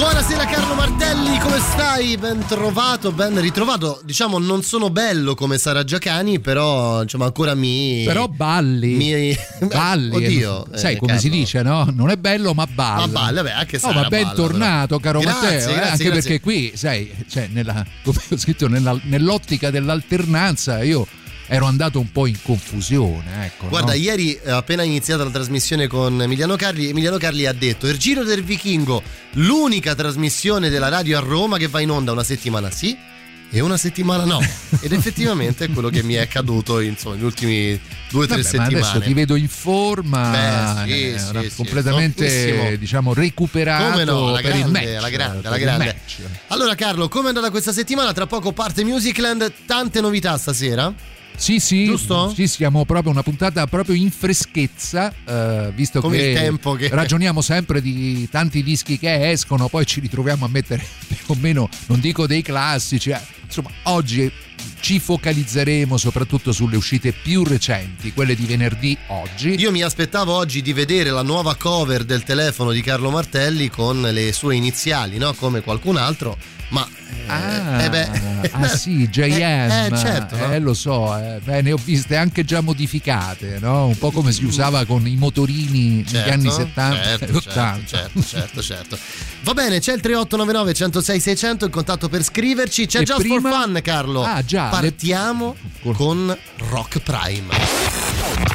Buonasera Carlo Martelli, come stai? Ben trovato, ben ritrovato. Diciamo non sono bello come Sara Giacani, però insomma ancora mi... Però balli. Mi... Balli. Oddio. Sai eh, come Carlo. si dice, no? Non è bello ma balla. Ma balla, vabbè, anche No, Sara ma bentornato, caro però. Matteo. Grazie, eh, grazie, anche grazie. perché qui, sai, cioè, nella, come ho scritto, nella- nell'ottica dell'alternanza, io ero andato un po' in confusione. Ecco, Guarda, no? ieri eh, appena iniziata la trasmissione con Emiliano Carli, Emiliano Carli ha detto Il Giro del Vichingo, l'unica trasmissione della radio a Roma che va in onda una settimana sì e una settimana no. Ed effettivamente è quello che mi è accaduto insomma, negli ultimi due o tre settimane. adesso ti vedo in forma, Beh, sì, eh, sì, ora sì, completamente fortissimo. diciamo recuperato Come no, il grande, match. alla grande, il grande. Allora Carlo, come è andata questa settimana? Tra poco parte Musicland, tante novità stasera. Sì, sì, Giusto? sì, siamo proprio una puntata proprio in freschezza, eh, visto Come che, il tempo che- ragioniamo sempre di tanti dischi che escono, poi ci ritroviamo a mettere più o meno, non dico dei classici, eh, insomma, oggi ci focalizzeremo soprattutto sulle uscite più recenti, quelle di venerdì oggi. Io mi aspettavo oggi di vedere la nuova cover del telefono di Carlo Martelli con le sue iniziali, no? Come qualcun altro, ma eh, Ah, eh beh. ah, sì, JM. Eh, eh, certo, no? Eh, lo so, eh, beh, ne ho viste anche già modificate, no? Un po' come si usava con i motorini Certo, negli anni 70 certo, e 80. Certo, certo, certo. Va bene, c'è il 3899 106 600 il contatto per scriverci. C'è E Just prima- for Fun, Carlo. Ah, già, Partiamo le- con Rock Prime.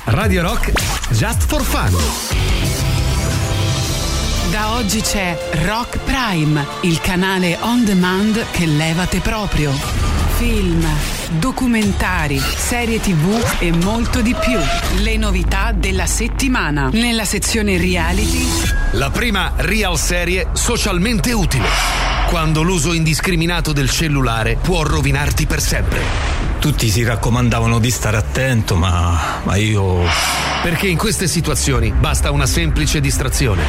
Radio Rock Just for Fun. Da oggi c'è Rock Prime, il canale on demand che levate proprio. Film, documentari, serie tv e molto di più. Le novità della settimana. Nella sezione reality La prima real serie socialmente utile. Quando l'uso indiscriminato del cellulare può rovinarti per sempre. Tutti si raccomandavano di stare attento, ma, ma io. Perché in queste situazioni basta una semplice distrazione.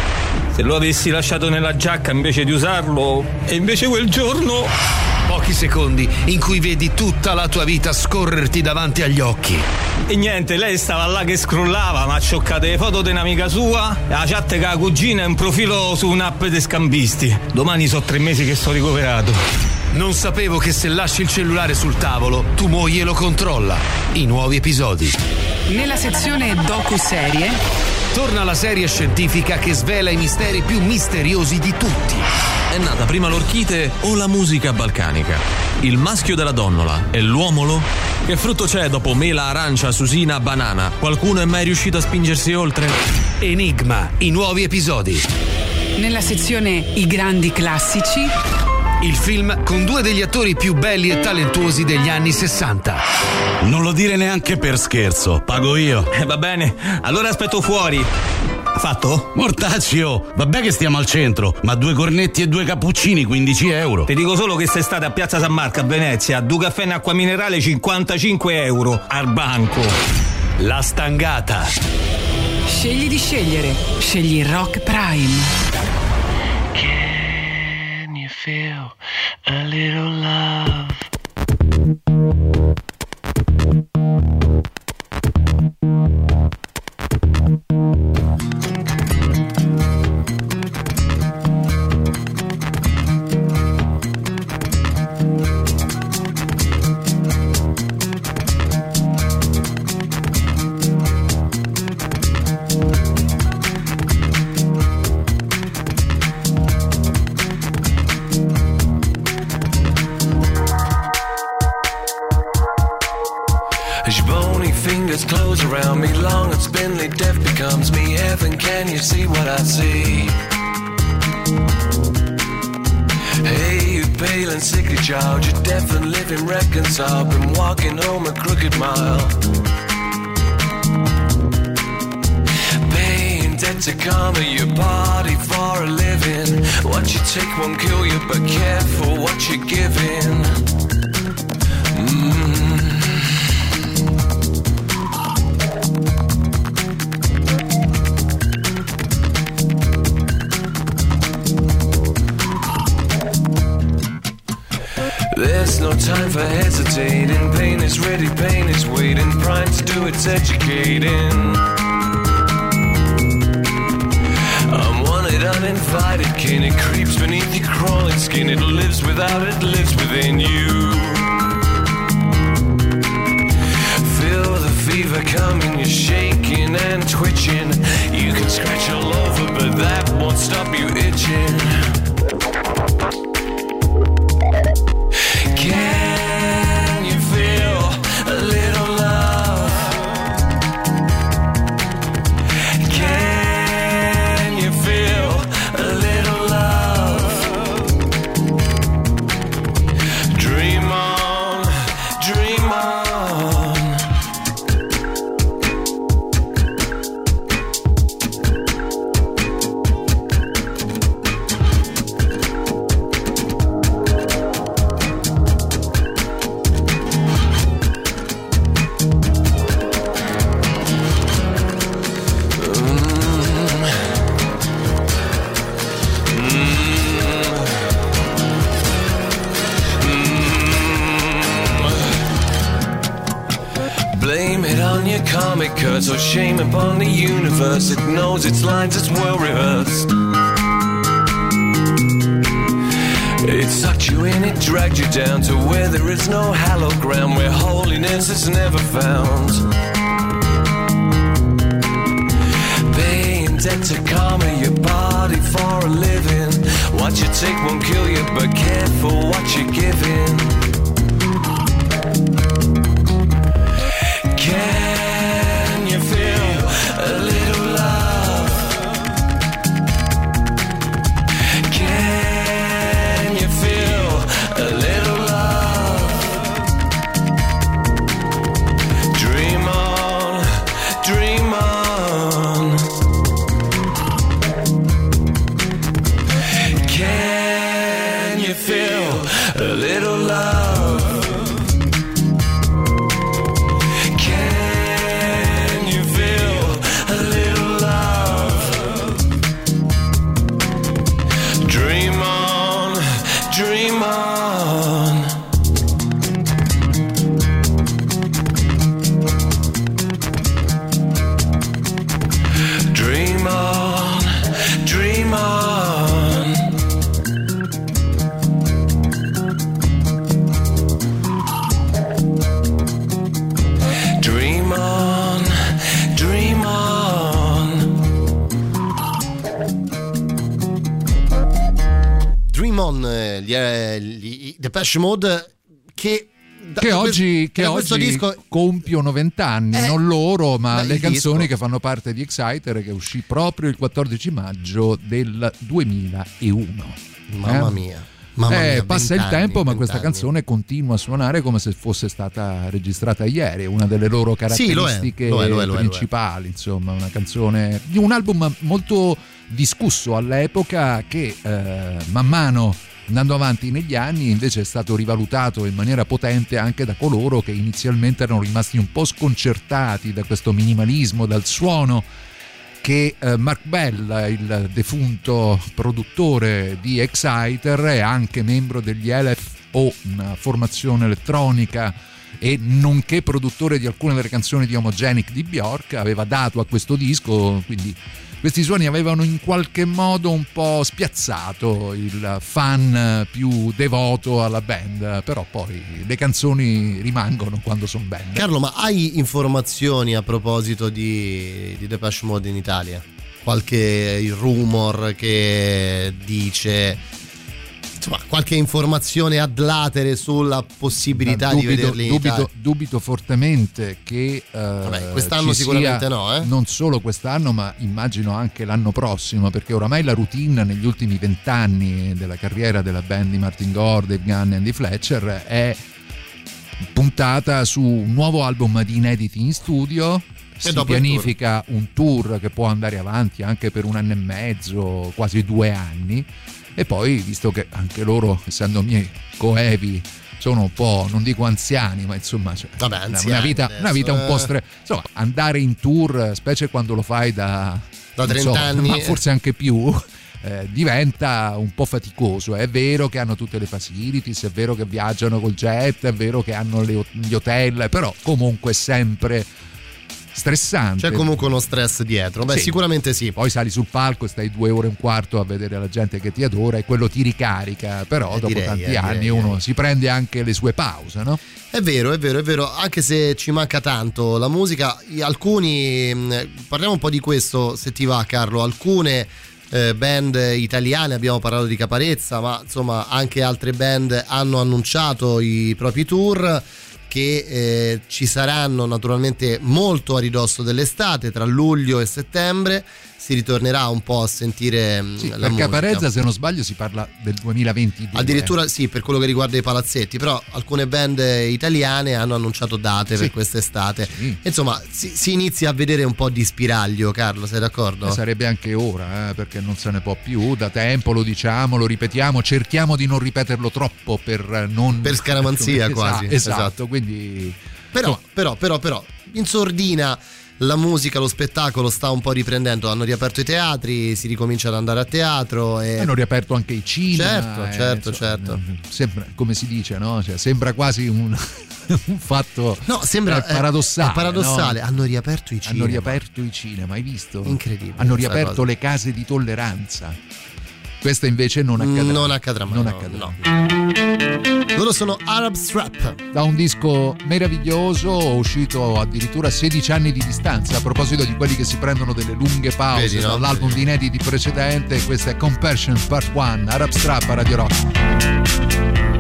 Se lo avessi lasciato nella giacca invece di usarlo, e invece quel giorno. Pochi secondi in cui vedi tutta la tua vita scorrerti davanti agli occhi. E niente, lei stava là che scrollava, ma accioccate le foto di un'amica sua, la chat che la cugina e un profilo su un'app dei scambisti. Domani so tre mesi che sto ricoverato. Non sapevo che se lasci il cellulare sul tavolo, tu moglie lo controlla. I nuovi episodi. Nella sezione docu-serie Torna la serie scientifica che svela i misteri più misteriosi di tutti. È nata prima l'orchite o la musica balcanica? Il maschio della donnola e l'uomolo? Che frutto c'è dopo mela, arancia, susina, banana? Qualcuno è mai riuscito a spingersi oltre? Enigma, i nuovi episodi. Nella sezione I grandi classici Il film con due degli attori più belli e talentuosi degli anni 60. Non lo dire neanche per scherzo, pago io. Eh, va bene, allora aspetto fuori. Fatto? Mortaccio, vabbè che stiamo al centro, ma due cornetti e due cappuccini, 15 euro. Ti dico solo che sei stata a Piazza San Marco a Venezia, due caffè in acqua minerale 55 euro al banco. La stangata. Scegli di scegliere. Scegli Rock Prime. Can you feel a little love? As Heaven, can you see what I see? Hey, you pale and sickly child, you're deaf and living reconciled. Been walking home a crooked mile. Paying debt to karma, your body for a living. What you take won't kill you, but careful what you're giving. No time for hesitating. Pain is ready, pain is waiting. Prime to do its educating. I'm wanted, uninvited, kin. It creeps beneath your crawling skin. It lives without, it lives within you. Feel the fever coming, you're shaking and twitching. You can scratch all over, but that won't stop you itching. Its lines, it's well rehearsed. It sucked you in, it dragged you down to where there is no hallowed ground, where holiness is never found. Paying debt to karma, your body for a living. What you take won't kill you, but careful what you're giving. Depeche Mode che... che oggi, che oggi disco compiono vent'anni, Eh, non loro, ma le canzoni disco. che fanno parte di Exciter, che uscì proprio il 14 maggio del 2001. Mamma Eh? mia. Mamma Eh, mia, passa il tempo, ma questa canzone continua a suonare come se fosse stata registrata ieri. Una delle loro caratteristiche lo è, lo è, lo è, lo è. principali. Insomma, una canzone di un album molto discusso all'epoca che eh, man mano andando avanti negli anni invece è stato rivalutato in maniera potente anche da coloro che inizialmente erano rimasti un po' sconcertati da questo minimalismo, dal suono che eh, Mark Bell, il defunto produttore di Exciter, è anche membro degli LFO, una formazione elettronica e nonché produttore di alcune delle canzoni di Homogenic di Bjork, aveva dato a questo disco, quindi questi suoni avevano in qualche modo un po' spiazzato il fan più devoto alla band, però poi le canzoni rimangono quando sono band. Carlo, ma hai informazioni a proposito di, di Depeche Mode in Italia? Qualche rumor che dice insomma, qualche informazione ad latere sulla possibilità dubito, di vederli in dubito, Italia? dubito fortemente che eh, quest'anno ci sicuramente sia- no, eh? non solo quest'anno ma immagino anche l'anno prossimo perché oramai la routine negli ultimi vent'anni della carriera della band di Martin Gore, Dave Gunn e Andy Fletcher è puntata su un nuovo album di inediti in studio si pianifica un tour che può andare avanti anche per un anno e mezzo, quasi due anni. E poi, visto che anche loro, essendo miei coevi, sono un po', non dico anziani, ma insomma, cioè, Vabbè, una- anziani una, vita, una vita un po' eh. stre... Insomma, andare in tour, specie quando lo fai da, Da non 30 anni, ma forse anche più. eh, diventa un po' faticoso. È vero che hanno tutte le facilities, è vero che viaggiano col jet, è vero che hanno le- gli hotel, però comunque sempre stressante. C'è comunque uno stress dietro. Beh, Sì. sicuramente sì. Poi sali sul palco, stai due ore e un quarto a vedere la gente che ti adora e quello ti ricarica, però Eh, dopo direi, tanti eh, anni direi, uno eh. si prende anche le sue pause, no? È vero, è vero, è vero, anche se ci manca tanto la musica, alcuni, mh, parliamo un po' di questo se ti va Carlo, alcune eh, band italiane, abbiamo parlato di Caparezza, ma insomma anche altre band hanno annunciato i propri tour che eh, ci saranno naturalmente molto a ridosso dell'estate, tra luglio e settembre si ritornerà un po' a sentire mh, Sì, la musica. Caparezza, se non sbaglio, si parla del 2022. Addirittura sì, per quello che riguarda i palazzetti, però alcune band italiane hanno annunciato date Sì. per quest'estate. Sì. Insomma, si, si inizia a vedere un po' di spiraglio, Carlo, sei d'accordo? Eh, Sarebbe anche ora, eh, perché non se ne può più, da tempo lo diciamo, lo ripetiamo, cerchiamo di non ripeterlo troppo per non... Per scaramanzia Esatto, quasi, Esatto, esatto. quindi... Però, però, però, però, in sordina la musica, lo spettacolo sta un po' riprendendo. Hanno riaperto i teatri, si ricomincia ad andare a teatro. E... hanno riaperto anche i cinema. Certo, eh, certo, insomma, certo. Sembra, come si dice, no? Cioè, sembra quasi un, un fatto No, sembra eh, paradossale. È paradossale. no? Hanno riaperto i cinema. Hanno riaperto i cinema, hai visto? Incredibile Hanno riaperto le case di tolleranza. Questa invece non accadrà. Non accadrà mai. Non no, accadrà. no. Loro sono Arab Strap. Da un disco meraviglioso, uscito addirittura a 16 anni di distanza. A proposito di quelli che si prendono delle lunghe pause Vedi, no? dall'album di inediti precedente, questa è Compassion Part 1, Arab Strap a Radio Rock.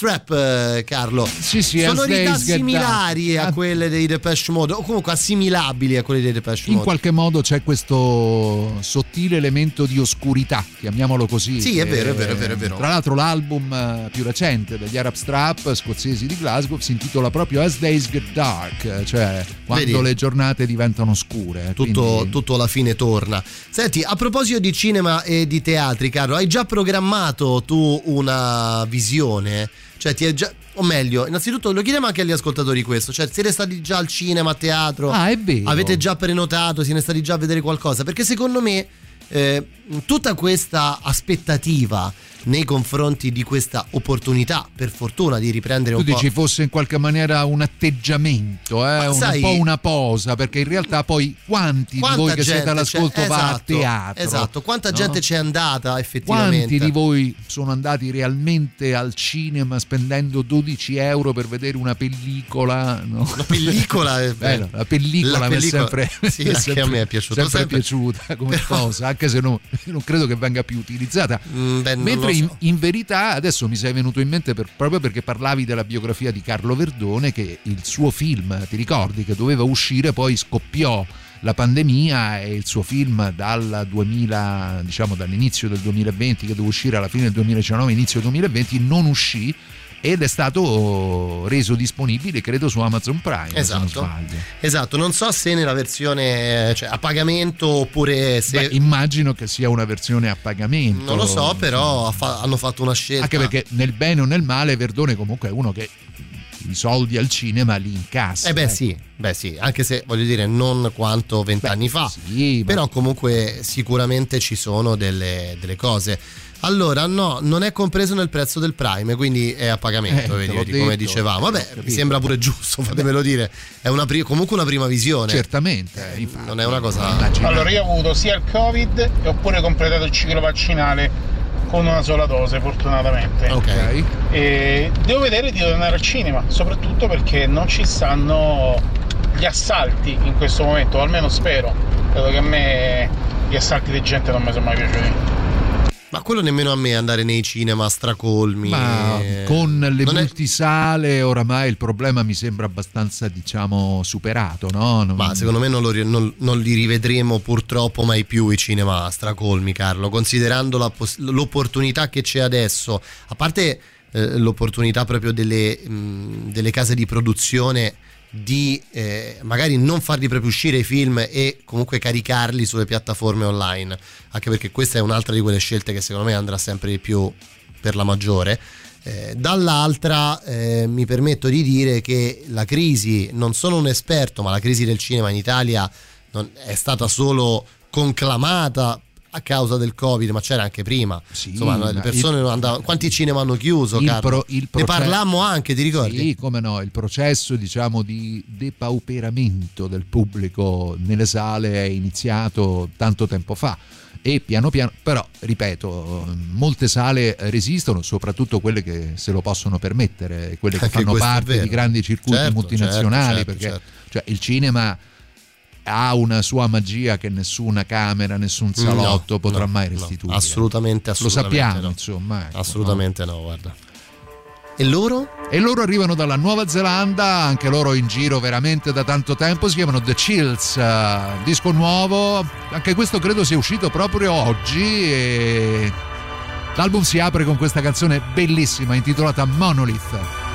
Aerostrap, eh, Carlo, Sì, sì, sonorità similari a quelle dei Depeche Mode, o comunque assimilabili a quelle dei Depeche In Mode. qualche modo c'è questo sottile elemento di oscurità, chiamiamolo così. Sì, è che- vero, è vero, è vero, è vero. Tra l'altro l'album eh, più recente degli Arab Strap scozzesi di Glasgow si intitola proprio As Days Get Dark, cioè quando Vedi? le giornate diventano scure. Tutto, quindi- tutto alla fine torna. Senti, a proposito di cinema e di teatri, Carlo, hai già programmato tu una visione? Cioè, ti è già. O meglio, innanzitutto lo chiediamo anche agli ascoltatori questo. Cioè, siete stati già al cinema, a teatro? Ah, è vero. Avete già prenotato? Siete stati già a vedere qualcosa? Perché secondo me eh, tutta questa aspettativa nei confronti di questa opportunità, per fortuna, di riprendere Tu un po'. dici fosse in qualche maniera un atteggiamento, eh, un sai- po' una posa, perché in realtà poi quanti di voi che siete all'ascolto c'è- va a esatto, teatro? Esatto, quanta no? gente c'è andata effettivamente? Quanti di voi sono andati realmente al cinema spendendo 12 euro per vedere una pellicola? No? La pellicola è Bello, la pellicola, La mi è sempre, sì, è sempre- a me è piaciuta, sempre sempre. piaciuta come Però- cosa, anche se non, non credo che venga più utilizzata. Mm, beh, non Mentre in, in verità adesso mi sei venuto in mente per- proprio perché parlavi della biografia di Carlo Verdone che il suo film, ti ricordi, che doveva uscire poi scoppiò la pandemia e il suo film dal 2000, diciamo dall'inizio del 2020 che doveva uscire alla fine del 2019, inizio 2020 non uscì ed è stato reso disponibile credo su Amazon Prime se non Esatto. Esatto, non so se nella versione cioè, a pagamento oppure se Beh, immagino che sia una versione a pagamento. non lo so, però fa- hanno fatto una scelta. Anche perché nel bene o nel male Verdone comunque è uno che i soldi al cinema li incassa. Eh beh eh. sì, beh sì, anche se voglio dire non quanto vent'anni fa, Sì, ma- però comunque sicuramente ci sono delle, delle cose. Allora, no, non è compreso nel prezzo del Prime, quindi è a pagamento, Eh, vedi, vedi, come detto, dicevamo. ho Vabbè, mi sembra pure giusto, fatemelo dire. È una pri- comunque una prima visione. certamente. eh, infatti. non è una cosa-. Allora, io ho avuto sia il Covid e ho pure completato il ciclo vaccinale con una sola dose, fortunatamente. Ok. E devo vedere di tornare al cinema, soprattutto perché non ci stanno gli assalti in questo momento, o almeno spero. Dato che a me gli assalti di gente non mi sono mai piaciuti. Ma quello nemmeno a me andare nei cinema stracolmi. Ma eh, con le non è- multisale oramai il problema mi sembra abbastanza, diciamo, superato, no? Non- Ma secondo me non, lo non- non li rivedremo purtroppo mai più i cinema stracolmi, Carlo, considerando la l'opportunità che c'è adesso, a parte eh, l'opportunità proprio delle, mh, delle case di produzione di eh, magari non farli proprio uscire i film e comunque caricarli sulle piattaforme online, anche perché questa è un'altra di quelle scelte che secondo me andrà sempre di più per la maggiore. Eh, dall'altra eh, mi permetto di dire che la crisi, non sono un esperto, ma la crisi del cinema in Italia non è stata solo conclamata a causa del Covid, ma c'era anche prima. Sì, Insomma, ma le persone non andavano. Quanti cinema hanno chiuso? Il pro- il ne proce- parlammo anche, ti ricordi? Sì, come no, il processo diciamo di depauperamento del pubblico nelle sale è iniziato tanto tempo fa e piano piano, però ripeto, molte sale resistono, soprattutto quelle che se lo possono permettere, quelle che Anche fanno parte di grandi circuiti Certo, multinazionali, certo, perché certo. cioè, il cinema ha una sua magia che nessuna camera, nessun No, salotto potrà no, mai no, restituire. assolutamente, Lo assolutamente sappiamo, no. insomma. ecco, no? Assolutamente no, guarda. E loro? E loro arrivano dalla Nuova Zelanda, anche loro in giro veramente da tanto tempo, si chiamano The Chills, eh, disco nuovo, anche questo credo sia uscito proprio oggi e l'album si apre con questa canzone bellissima intitolata Monolith.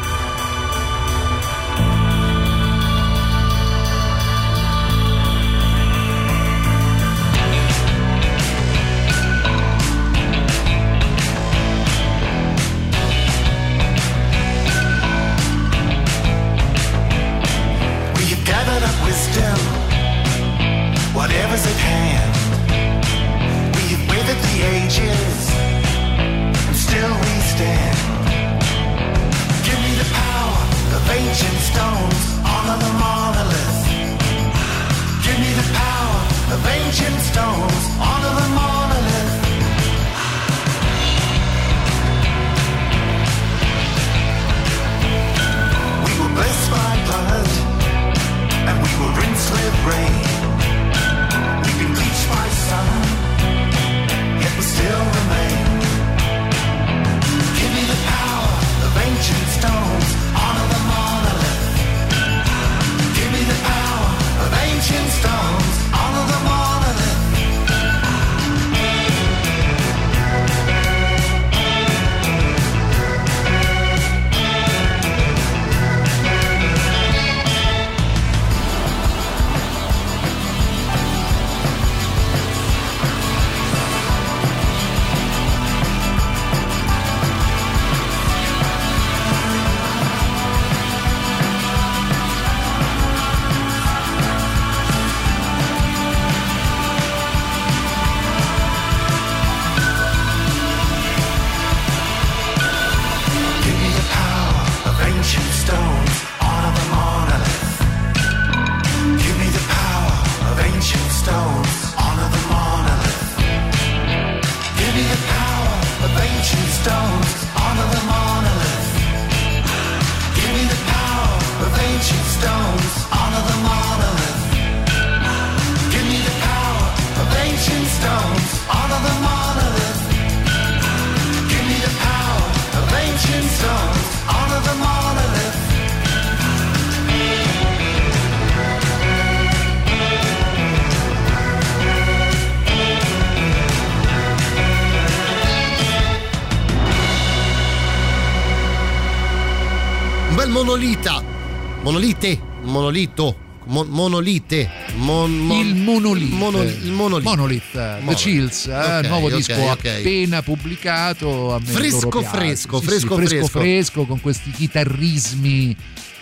Monolite. Monolito. Mon- monolite. Mon- mon- il monolite, mono- il monolite. Monolith, The Monolith. Chills, eh, nuovo ok, disco ok. appena pubblicato. A me Fresco, fresco, Sì, fresco, sì, fresco, fresco. fresco, con questi chitarrismi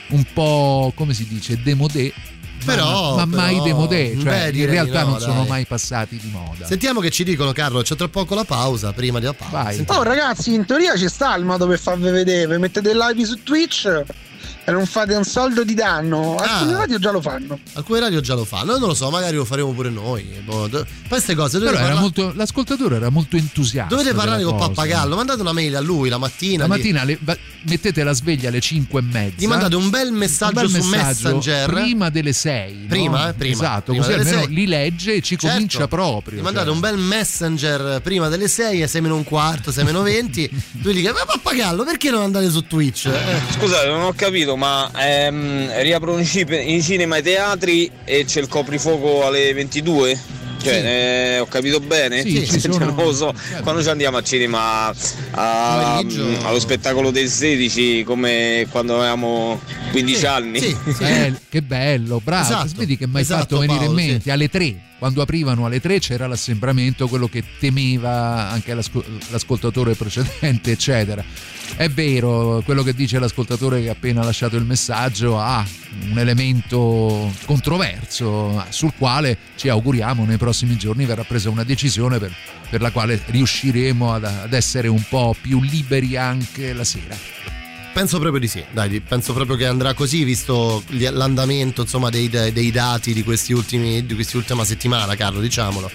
un po' come si dice, demodé. ma- Però- ma, mai però- demodé, cioè beh, in realtà no, non sono dai. mai passati di moda. Sentiamo che ci dicono Carlo, c'è tra poco la pausa, prima della pausa. Vai. Oh ragazzi, in teoria ci sta il modo per farvi vedere, vi mettete live su Twitch non fate un soldo di danno. Alcune Ah. radio già lo fanno. Alcune radio già lo fanno, non lo so, magari lo faremo pure noi. Boh, do- queste cose Però dovete, era parla- molto, l'ascoltatore era molto entusiasta. dovete parlare con cosa. Pappagallo, mandate una mail a lui la mattina. La gli- mattina le- va- mettete la sveglia alle 5 e mezza. Gli mandate un bel messaggio un bel su messaggio Messenger. prima delle 6. Prima, eh, prima, Esatto, prima così almeno sei. li legge e ci Certo. comincia proprio. Gli mandate cioè. un bel messenger prima delle 6, 6 meno un quarto, 6 meno 20. lui gli dice: Ma pappagallo, perché non andate su Twitch? Eh, Scusate, non ho capito, ma ehm, riaprono i, cinema e i teatri e c'è il coprifuoco alle 22? Cioè, Sì. eh, ho capito bene? Sì, ci Cioè, sono- non lo so. certo. Quando ci andiamo al cinema a- Pomeriggio. allo spettacolo del 16, come quando avevamo 15 Sì, anni? sì, sì. Eh, che bello, bravo. Esatto, Vedi che mi hai esatto, fatto venire Paolo, in mente sì. alle 3. Quando aprivano alle 3 c'era l'assembramento, quello che temeva anche l'asco- l'ascoltatore precedente, eccetera. È vero, quello che dice l'ascoltatore che ha appena lasciato il messaggio ha un elemento controverso sul quale ci auguriamo nei prossimi giorni verrà presa una decisione per, per la quale riusciremo ad, ad essere un po' più liberi anche la sera. Penso proprio di sì, dai, penso proprio che andrà così, visto l'andamento insomma, dei, dei dati di questi ultimi di quest'ultima settimana, Carlo, diciamolo.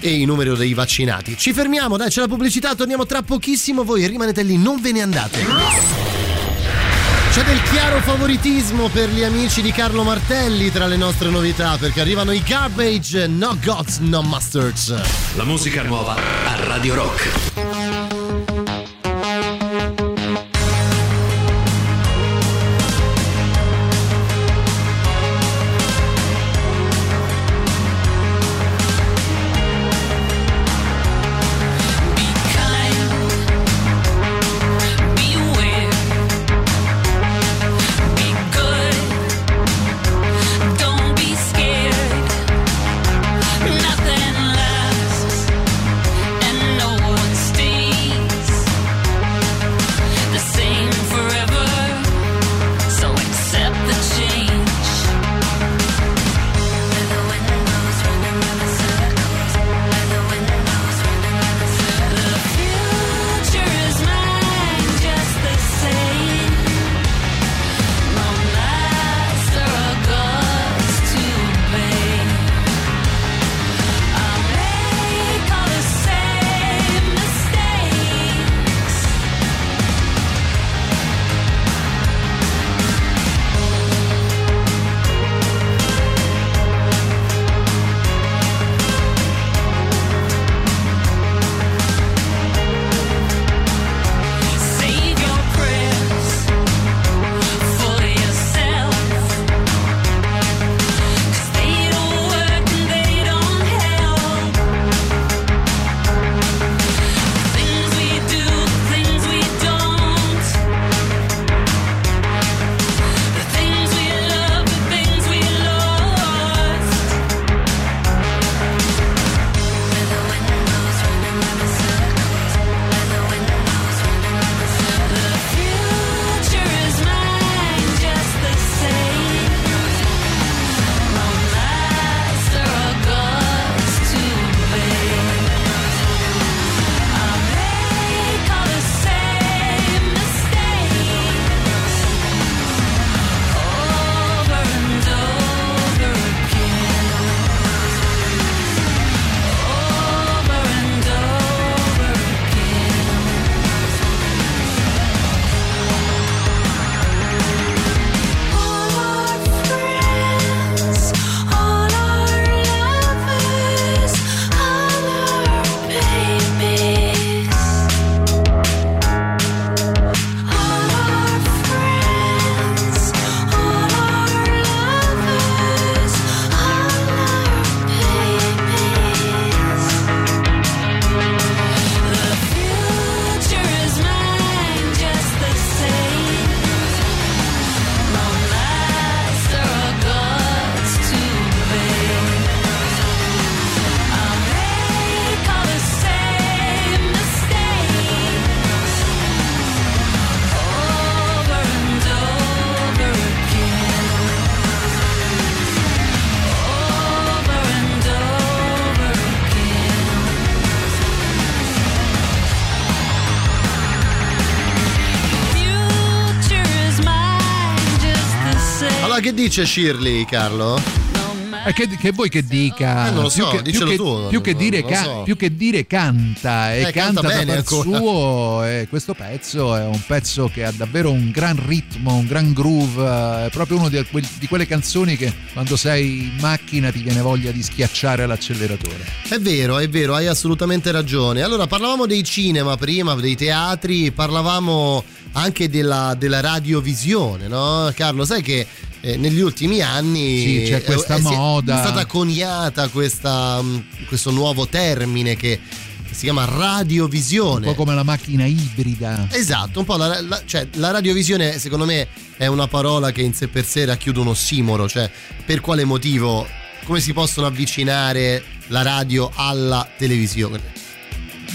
E il numero dei vaccinati. Ci fermiamo, dai, c'è la pubblicità, torniamo tra pochissimo, voi rimanete lì, non ve ne andate. C'è del chiaro favoritismo per gli amici di Carlo Martelli tra le nostre novità, perché arrivano i Garbage, No Gods, No Mustards. La musica nuova a Radio Rock. Dice Shirley, Carlo? Eh, che, che vuoi che dica? Eh, non lo so, più che, più che- tu, più che dire ca- so. più che dire canta e Eh, canta canta, bene da suo e questo pezzo è un pezzo che ha davvero un gran ritmo, un gran groove, eh, è proprio uno di, di quelle canzoni che quando sei in macchina ti viene voglia di schiacciare l'acceleratore. È vero, è vero, hai assolutamente ragione. Allora, parlavamo dei cinema prima, dei teatri, parlavamo anche della, della radiovisione, no? Carlo, sai che eh, negli ultimi anni Sì, c'è questa eh, si è- moda. È stata coniata questa, mh, questo nuovo termine che si chiama radiovisione. Un po' come la macchina ibrida. Esatto, un po' la, la- cioè, la radiovisione secondo me è una parola che in sé per sé racchiude un ossimoro, cioè per quale motivo, come si possono avvicinare la radio alla televisione?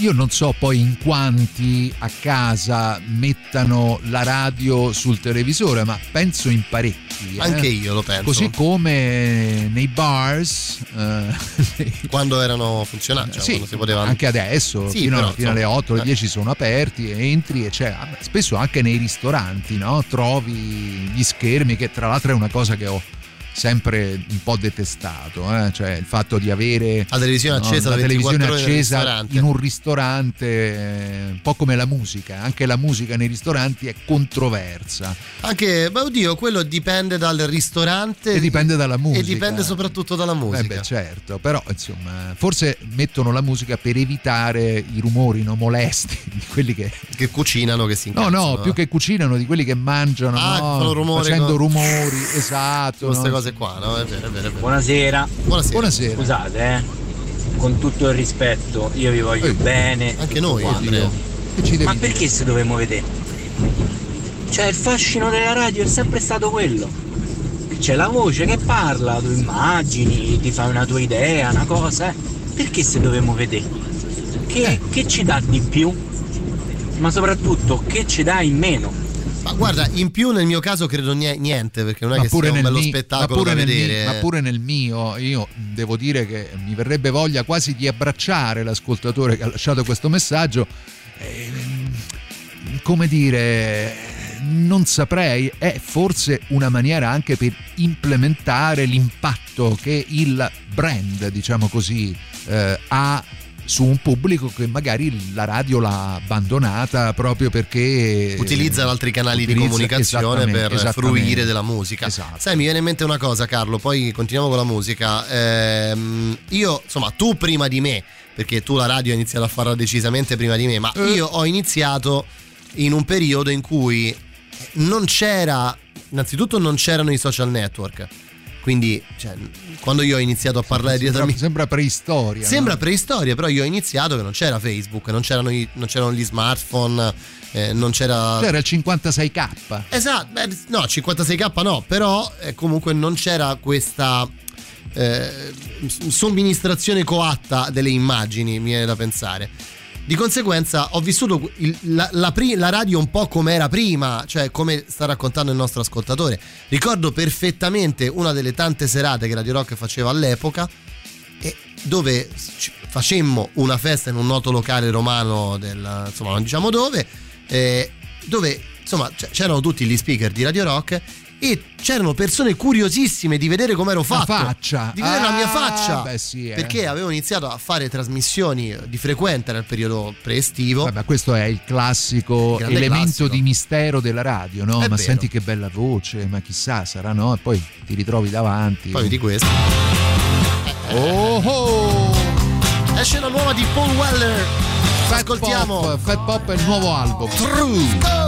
Io non so poi in quanti a casa mettano la radio sul televisore, ma penso in parecchi. eh. Anche io lo penso. Così come nei bars. eh, Quando erano funzionanti, cioè, sì, quando si poteva anche adesso, Sì, fino, però, fino alle insomma, 8, alle eh. 10 sono aperti, entri e c'è. Spesso anche nei ristoranti no? trovi gli schermi, che tra l'altro è una cosa che ho sempre un po' detestato, eh? cioè il fatto di avere La televisione no, accesa la 24 televisione accesa in un ristorante, eh, un po' come la musica, anche la musica nei ristoranti è controversa Anche, beh, oddio, quello dipende dal ristorante e dipende dalla musica. e dipende soprattutto dalla Eh musica. beh, certo, però insomma, forse mettono la musica per evitare i rumori no, molesti di quelli che Che cucinano, che si No, incazzano. no, più che cucinano, di quelli che mangiano, Ah, no? rumore facendo con- rumori, esatto. Queste no? cose qua, no? È vero, è vero, è vero. Buonasera. Buonasera. Buonasera. Scusate, eh. Con tutto il rispetto, io vi voglio bene. Anche noi. Andrea. Che ci devi Ma dire? perché se dovremmo vedere? Cioè il fascino della radio è sempre stato quello. C'è la voce che parla, tu immagini, ti fai una tua idea, una cosa, eh. Perché se dovremmo vedere? Che, Eh. che ci dà di più? Ma soprattutto che ci dà in meno? Ma guarda, in più nel mio caso credo nie- niente, perché non è Ma che sia un bello mi- spettacolo ma, pure da nel mi- vedere. ma pure nel mio, io devo dire che mi verrebbe voglia quasi di abbracciare l'ascoltatore che ha lasciato questo messaggio. Ehm, come dire, non saprei, è forse una maniera anche per implementare l'impatto che il brand, diciamo così, eh, ha su un pubblico che magari la radio l'ha abbandonata proprio perché Utilizza altri canali di utilizza- comunicazione esattamente, per esattamente. fruire della musica. Esatto. Sai, mi viene in mente una cosa, Carlo, poi continuiamo con la musica. Ehm, io, insomma, tu prima di me, perché tu la radio hai iniziato a farla decisamente prima di me, ma Eh. io ho iniziato in un periodo in cui non c'era, innanzitutto non c'erano i social network. Quindi, cioè, quando io ho iniziato a parlare di sembra, trasmissioni sembra preistoria. Sembra no? preistoria, però io ho iniziato che non c'era Facebook, non c'erano, i- non c'erano gli smartphone, eh, non c'era... C'era il 56k. Esatto, beh, no, 56k no, però eh, comunque non c'era questa eh, somministrazione coatta delle immagini, mi viene da pensare. Di conseguenza ho vissuto il- la, la la radio un po' come era prima, cioè come sta raccontando il nostro ascoltatore. Ricordo perfettamente una delle tante serate che Radio Rock faceva all'epoca, e dove facemmo una festa in un noto locale romano del, insomma non diciamo dove eh, dove insomma c- c'erano tutti gli speaker di Radio Rock e c'erano persone curiosissime di vedere com'ero La fatto faccia. di vedere la mia Ah, faccia beh, sì, eh. perché avevo iniziato a fare trasmissioni di frequente nel periodo pre-estivo Vabbè, questo è il classico Grande elemento classico. di mistero della radio, no? È ma vero. senti che bella voce, ma chissà, sarà no? E poi ti ritrovi davanti. poi di questo Oh oh! esce la nuova di Paul Weller Fat ascoltiamo Pop, Fat Pop è il nuovo album. True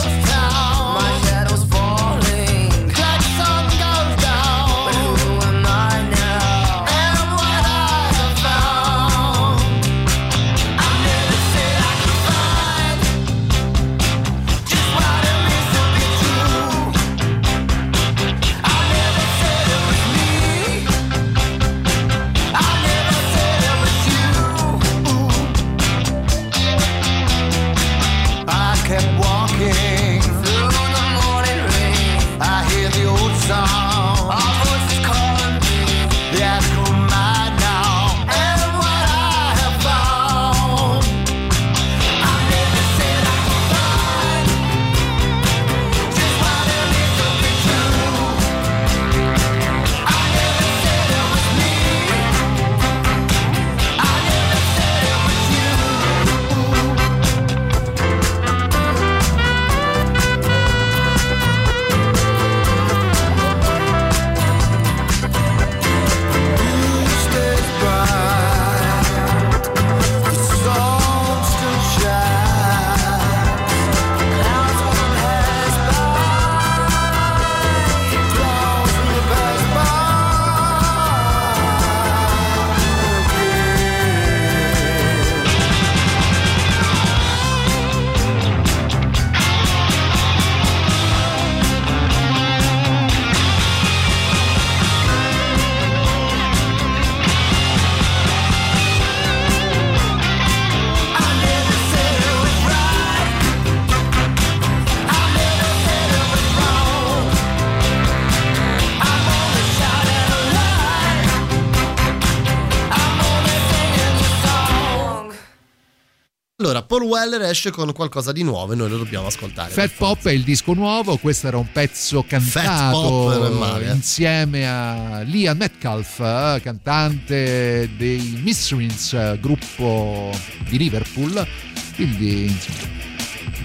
Weller esce con qualcosa di nuovo e noi lo dobbiamo ascoltare. Fat Pop è il disco nuovo, questo era un pezzo cantato Pop male, eh. insieme a Liam Metcalf, eh, cantante dei Mysteries, eh, gruppo di Liverpool. Quindi insomma,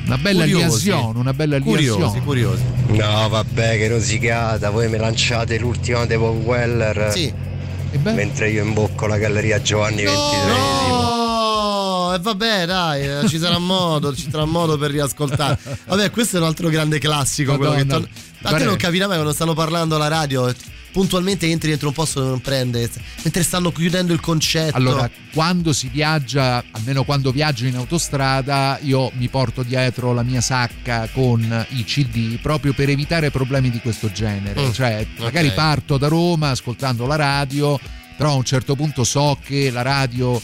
una bella Curiosi. liaison, una bella. Curiosi, curiosi. No, vabbè, che rosicata. Voi mi lanciate l'ultima di Paul Weller. Sì. Mentre io imbocco la galleria Giovanni XXIII. No, e vabbè, dai, eh, ci sarà modo, ci sarà modo per riascoltare. Vabbè, questo è un altro grande classico. quello che torna- A te non capirà mai quando stanno parlando alla radio. Puntualmente entri dentro un posto dove non prende, mentre stanno chiudendo il concetto. Allora, quando si viaggia, almeno quando viaggio in autostrada, io mi porto dietro la mia sacca con i CD proprio per evitare problemi di questo genere. Mm, Cioè, magari ok. parto da Roma ascoltando la radio, però a un certo punto so che la radio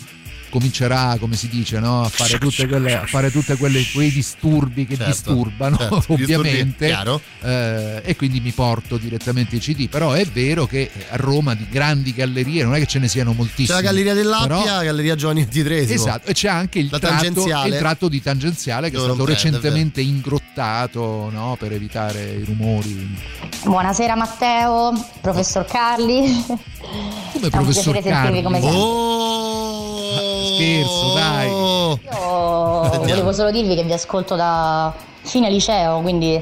comincerà, come si dice, no? a fare tutte quelle, a fare tutte quelle quei disturbi che Certo, disturbano, certo, disturbi, ovviamente. chiaro. Eh, e quindi mi porto direttamente i CD. Però è vero che a Roma di grandi gallerie non è che ce ne siano C'è moltissime. la Galleria dell'Appia, Però- la Galleria Giovanni XXIII. Esatto, e c'è anche il, tratto, il tratto di tangenziale che è Dove non stato prende, è recentemente ingrottato no, per evitare i rumori. Buonasera Matteo, professor Carli. Come È professor Carli? come. Oh, Scherzo, dai. Io volevo solo dirvi che vi ascolto da fine liceo, quindi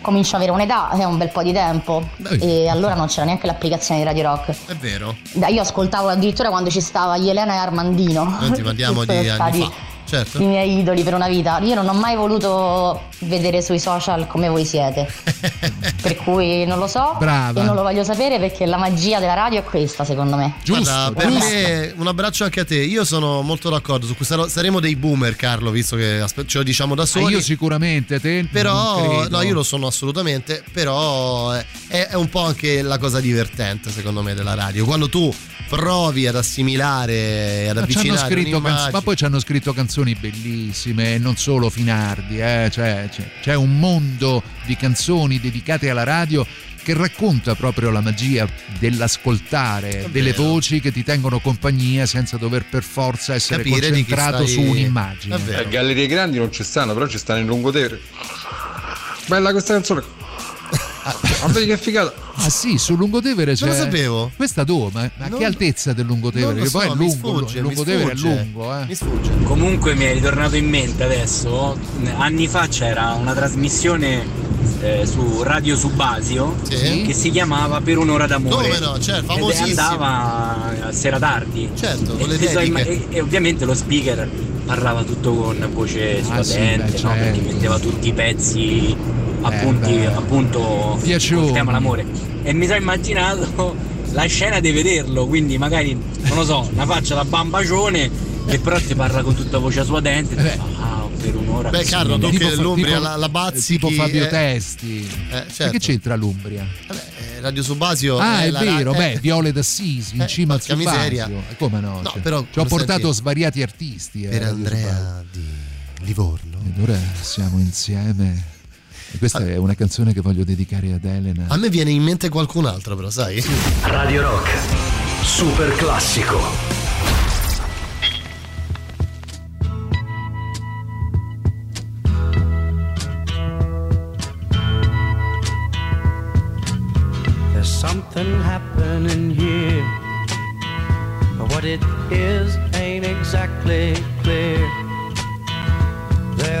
comincio ad avere un'età, è un bel po' di tempo. E allora non c'era neanche l'applicazione di Radio Rock. È vero. Da- io ascoltavo addirittura quando ci stava Jelena e Armandino. Noi ti parliamo di anni fa. Certo. I miei idoli per una vita. Io non ho mai voluto vedere sui social come voi siete. per cui non lo so. Brava. E non lo voglio sapere perché la magia della radio è questa, secondo me. Guarda, per Giusto. me un abbraccio anche a te. Io sono molto d'accordo su questo. Saremo dei boomer, Carlo, visto che ce lo diciamo da Ah, soli. io sicuramente, te Però, no, io lo sono assolutamente. Però è, è un po' anche la cosa divertente, secondo me, della radio. Quando tu provi ad assimilare ad Ma, avvicinare scritto ma poi ci hanno scritto canzoni bellissime, e non solo Finardi, eh, cioè, c'è, c'è un mondo di canzoni dedicate alla radio che racconta proprio la magia dell'ascoltare delle voci che ti tengono compagnia senza dover per forza essere Capire concentrato stai- su un'immagine. Le gallerie grandi non ci stanno, però ci stanno in lungotevere. Bella questa canzone. Ma vedi che figata. Ah sì, sul Lungotevere c'è. Non lo sapevo. Questa dove? Ma, ma Non- che altezza del Lungotevere? Che poi so, è mi lungo, sfugge, il Lungotevere è lungo, eh. Mi sfugge. Comunque mi è ritornato in mente adesso, anni fa c'era una trasmissione eh, su Radio Subasio Sì. che si chiamava Per un'ora d'amore. Come no, certo, Ed famosissima. andava a sera tardi. Certo, con le e, e- e ovviamente lo speaker parlava tutto con voce Ah, sì, suadente, beh, no? certo. perché metteva tutti i pezzi appunti, beh. appunto sul tema l'amore. E mi sono immaginato la scena di vederlo, quindi magari, non lo so, una faccia da bambacione che però ti parla con tutta voce suadente. e dici, Ah, per un'ora. Beh, Carlo, tu Tipo che fa- l'Umbria tipo- la, la bazzi tipo Fabio eh, Testi. Eh, certo. che c'entra l'Umbria? Eh, Radio Subasio Ah, è la ra- vero, eh, beh, Viole d'Assisi in Eh, cima al miseria. Subasio. Eh, Come no? No, cioè, però, ci ho portato senti? svariati artisti. eh, Per Radio Andrea di Livorno. Ed ora siamo insieme. E questa è una canzone che voglio dedicare ad Elena. A me viene in mente qualcun altro, però, sai? Radio Rock, super classico. There's something happening here. But what it is ain't exactly clear.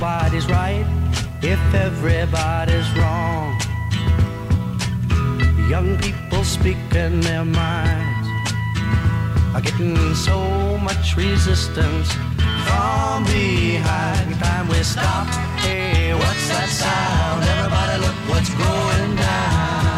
nobody's right if everybody's wrong. Young people speaking their minds are getting so much resistance from behind. Time we stop. Hey, what's that sound? Everybody look what's going down.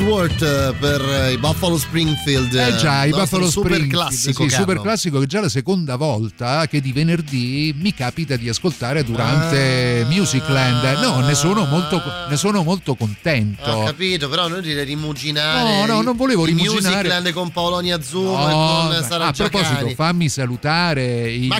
worth eh, per eh, i Buffalo Springfield. Eh già, i Buffalo super Springfield, classico. sì, super classico che è già la seconda volta che di venerdì mi capita di ascoltare durante Musicland. No, ne sono molto, ne sono molto contento. Ho capito, però noi direi rimuginare. No, no, non volevo rimuginare. Musicland con Polonia Azzurro No, e con ma- Sara a proposito, fammi salutare gli,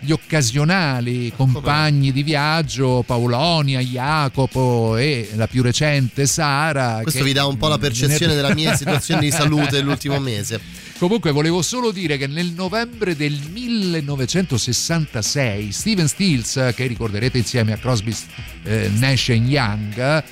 gli occasionali compagni di viaggio, Paolonia, Jacopo e la più recente Sara. Questo vi dà un po' la percezione della mia situazione di salute dell'ultimo mese. Comunque volevo solo dire che nel novembre del 1966 Steven Stills, che ricorderete insieme a Crosby, eh, Nash e Young,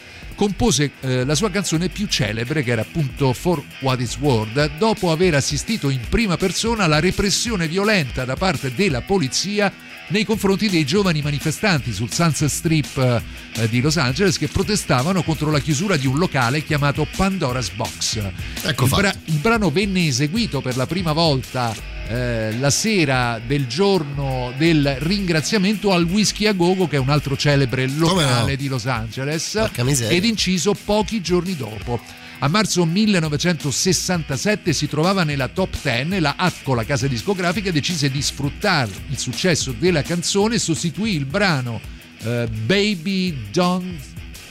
compose eh, la sua canzone più celebre che era appunto For What It's Worth dopo aver assistito in prima persona alla repressione violenta da parte della polizia nei confronti dei giovani manifestanti sul Sunset Strip eh, di Los Angeles che protestavano contro la chiusura di un locale chiamato Pandora's Box. Ecco il, fatto. il brano venne eseguito per la prima volta eh, la sera del giorno del ringraziamento al Whisky a Gogo, che è un altro celebre locale no? di Los Angeles, ed inciso pochi giorni dopo. A marzo 1967 si trovava nella top 10 e la AFCO, la casa discografica, decise di sfruttare il successo della canzone e sostituì il brano eh, Baby Don't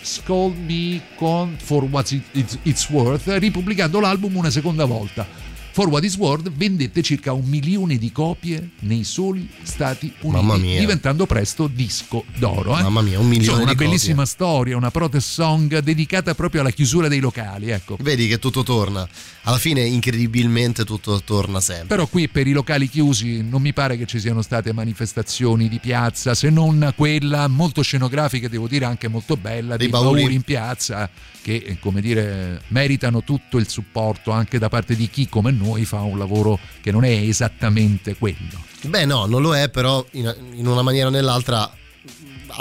Scold Me con For What It- It's, It's Worth, ripubblicando l'album una seconda volta. For What Is Worth vendette circa un milione di copie nei soli Stati Uniti, diventando presto disco d'oro. eh. Mamma mia, un milione Insomma, una copie. bellissima storia, una protest song dedicata proprio alla chiusura dei locali. Ecco. Vedi che tutto torna. Alla fine, incredibilmente, tutto torna sempre. Però qui per i locali chiusi non mi pare che ci siano state manifestazioni di piazza, se non quella molto scenografica, devo dire anche molto bella, Dei dei bauli. bauli in piazza che, eh, come dire, meritano tutto il supporto anche da parte di chi come noi fa un lavoro che non è esattamente quello. Beh, no, non lo è, però in, in una maniera o nell'altra.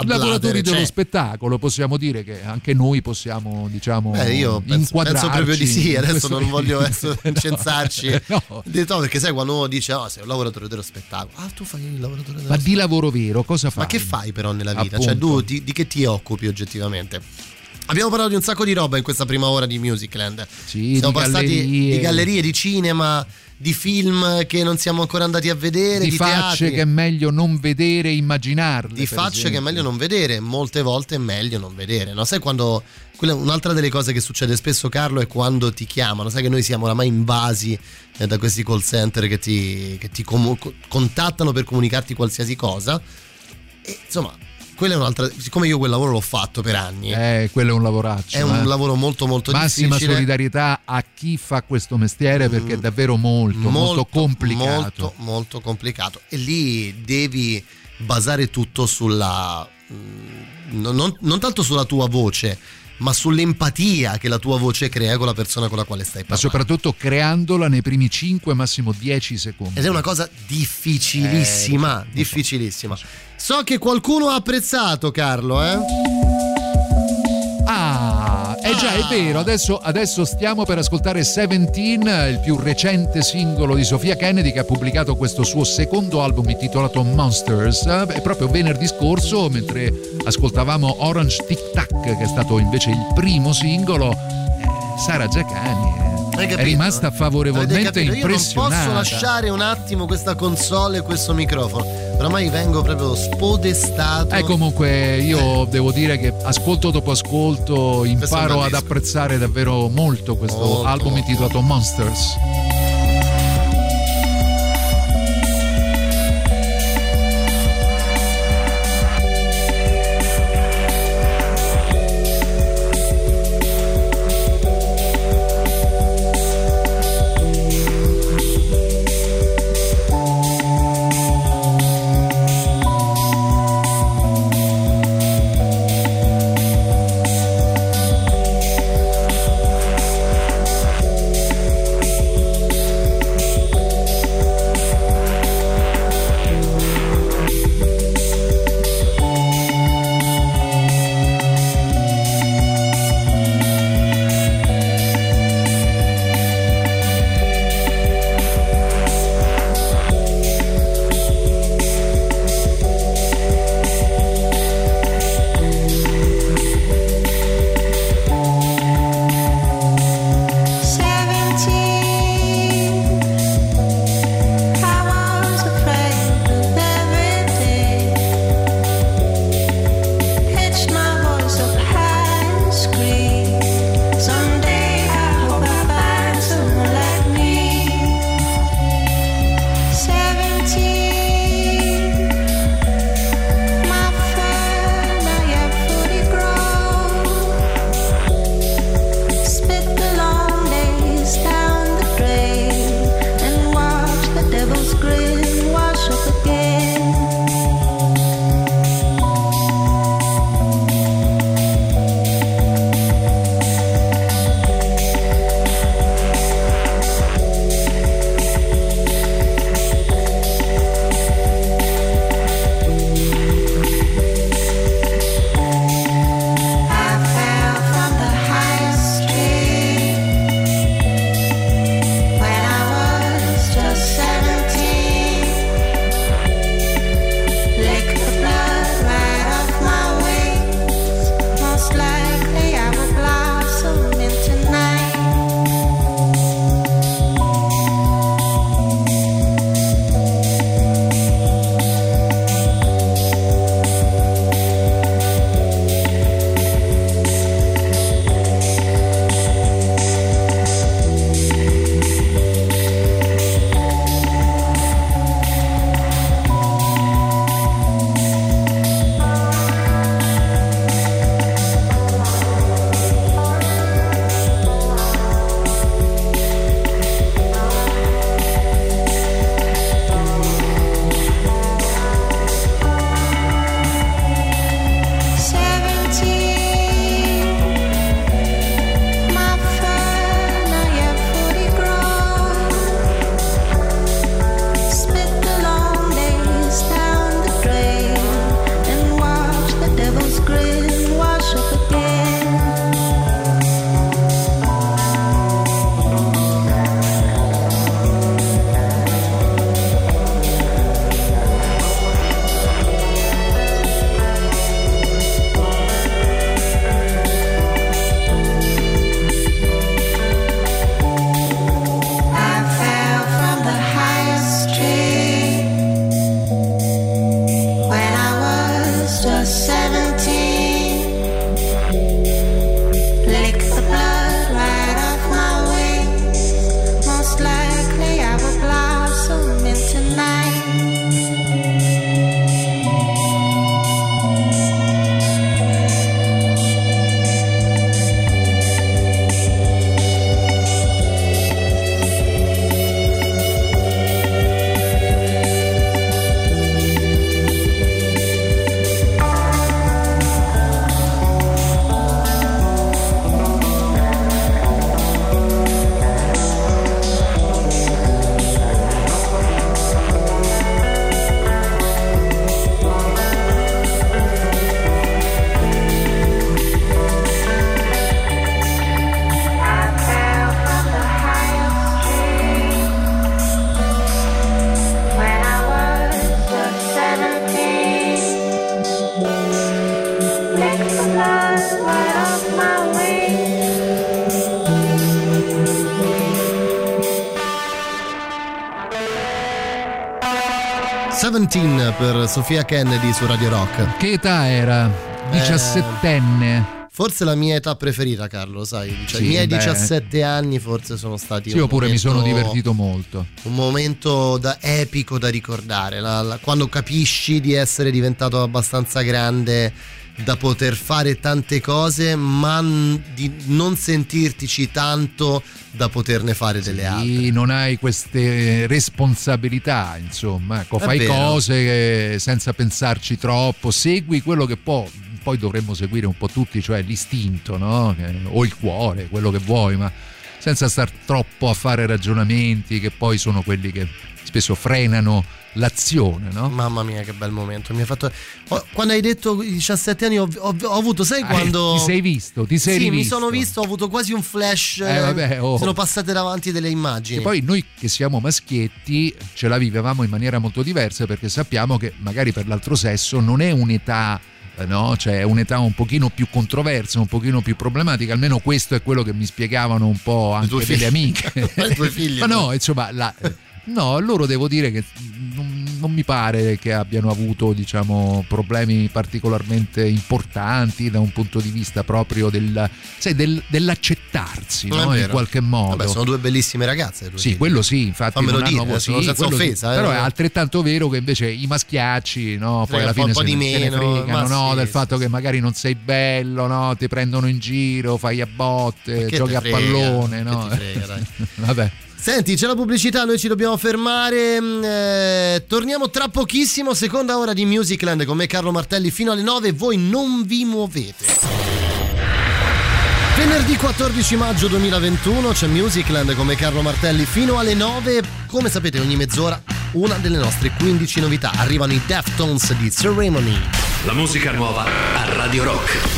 Lavoratori dello c'è. spettacolo, possiamo dire che anche noi possiamo, diciamo, Beh, io penso, penso proprio di sì, adesso non voglio adesso incensarci. No. No, perché sai quando uno dice oh, sei un lavoratore dello spettacolo. Ah, tu fai il lavoratore dello Ma spettacolo. di lavoro vero, cosa fai? Ma che fai però nella vita? Appunto. Cioè, tu di, di che ti occupi oggettivamente? Abbiamo parlato di un sacco di roba in questa prima ora di Musicland. Sì, Siamo di passati gallerie. di gallerie, di cinema, di film che non siamo ancora andati a vedere, di, di facce teatri. che è meglio non vedere immaginarle. di facce che è esempio. meglio non vedere, molte volte è meglio non vedere. No? Sai quando. quella- un'altra delle cose che succede spesso, Carlo, è quando ti chiamano. Sai che noi siamo oramai invasi eh, da questi call center che ti, che ti comu- co- contattano per comunicarti qualsiasi cosa. E insomma, quella è un'altra. Siccome io quel lavoro l'ho fatto per anni, Eh, quello è un lavoraccio. è un eh. lavoro molto, molto Massima difficile. solidarietà a chi fa questo mestiere perché è davvero molto, molto, complicato. Molto, molto complicato. E lì devi basare tutto sulla. mm, non- non- tanto sulla tua voce, ma sull'empatia che la tua voce crea con la persona con la quale stai Ma parlando. soprattutto creandola nei primi 5, massimo 10 secondi. Ed è una cosa difficilissima, Eh, lo so, difficilissima. So che qualcuno ha apprezzato, Carlo, eh? Ah, eh già, è vero. Adesso, adesso stiamo per ascoltare Seventeen, il più recente singolo di Sofia Kennedy che ha pubblicato questo suo secondo album intitolato Monsters. E proprio venerdì scorso, mentre ascoltavamo Orange Tic Tac, che è stato invece il primo singolo, eh, Sara Giacani. Eh, è rimasta favorevolmente capito? Io non impressionata. posso lasciare un attimo questa console e questo microfono. Oramai vengo proprio spodestato. Eh, comunque io devo dire che ascolto dopo ascolto imparo ad apprezzare davvero molto questo Molto, album molto. intitolato Monsters. Per Sofia Kennedy su Radio Rock. Che età era? 17enne. Forse la mia età preferita, Carlo, sai? Cioè, Sì, I miei beh. 17 anni forse sono stati Sì, io pure mi sono divertito molto. Un momento da- epico da ricordare, la- la- quando capisci di essere diventato abbastanza grande da poter fare tante cose, ma di non sentirtici tanto da poterne fare delle altre. Sì, non hai queste responsabilità, insomma, ecco, fai vero. cose senza pensarci troppo, segui quello che può, poi dovremmo seguire un po' tutti, cioè l'istinto, no? O il cuore, quello che vuoi, ma senza star troppo a fare ragionamenti che poi sono quelli che spesso frenano l'azione, no? Mamma mia, che bel momento. Mi ha fatto... quando hai detto i 17 anni, ho, ho- ho avuto, sai Eh, quando. ti sei visto, ti sei sì, mi rivisto. sono visto, ho avuto quasi un flash. Eh, vabbè, oh. Sono passate davanti delle immagini. E poi noi che siamo maschietti ce la vivevamo in maniera molto diversa perché sappiamo che magari per l'altro sesso non è un'età eh, no? cioè è un'età un pochino più controversa, un pochino più problematica, almeno questo è quello che mi spiegavano un po' anche delle figli. amiche. Ma no? no, insomma, la- no, loro devo dire che non, non mi pare che abbiano avuto diciamo problemi particolarmente importanti da un punto di vista proprio del, sai, del- dell'accettarsi no? in qualche modo. Vabbè, sono due bellissime ragazze. Sì, quello sì, infatti Fammelo dire, hanno- sì, senza quello sì. offesa, eh, però è altrettanto vero che invece i maschiacci, no, poi Frega alla fine un po' se, di ne- se ne meno, fregano, no, sì, del fatto che magari non sei bello, no, ti prendono in giro, fai a botte, giochi te a frega? pallone, no. Frega. Vabbè. Senti, c'è la pubblicità, noi ci dobbiamo fermare. mm, eh, torniamo tra pochissimo, seconda ora di Musicland con me Carlo Martelli fino alle 9. Voi non vi muovete. Venerdì 14 maggio 2021 c'è Musicland come Carlo Martelli fino alle 9. Come sapete ogni mezz'ora una delle nostre 15 novità. Arrivano i Deftones di Ceremony. La musica nuova a Radio Rock.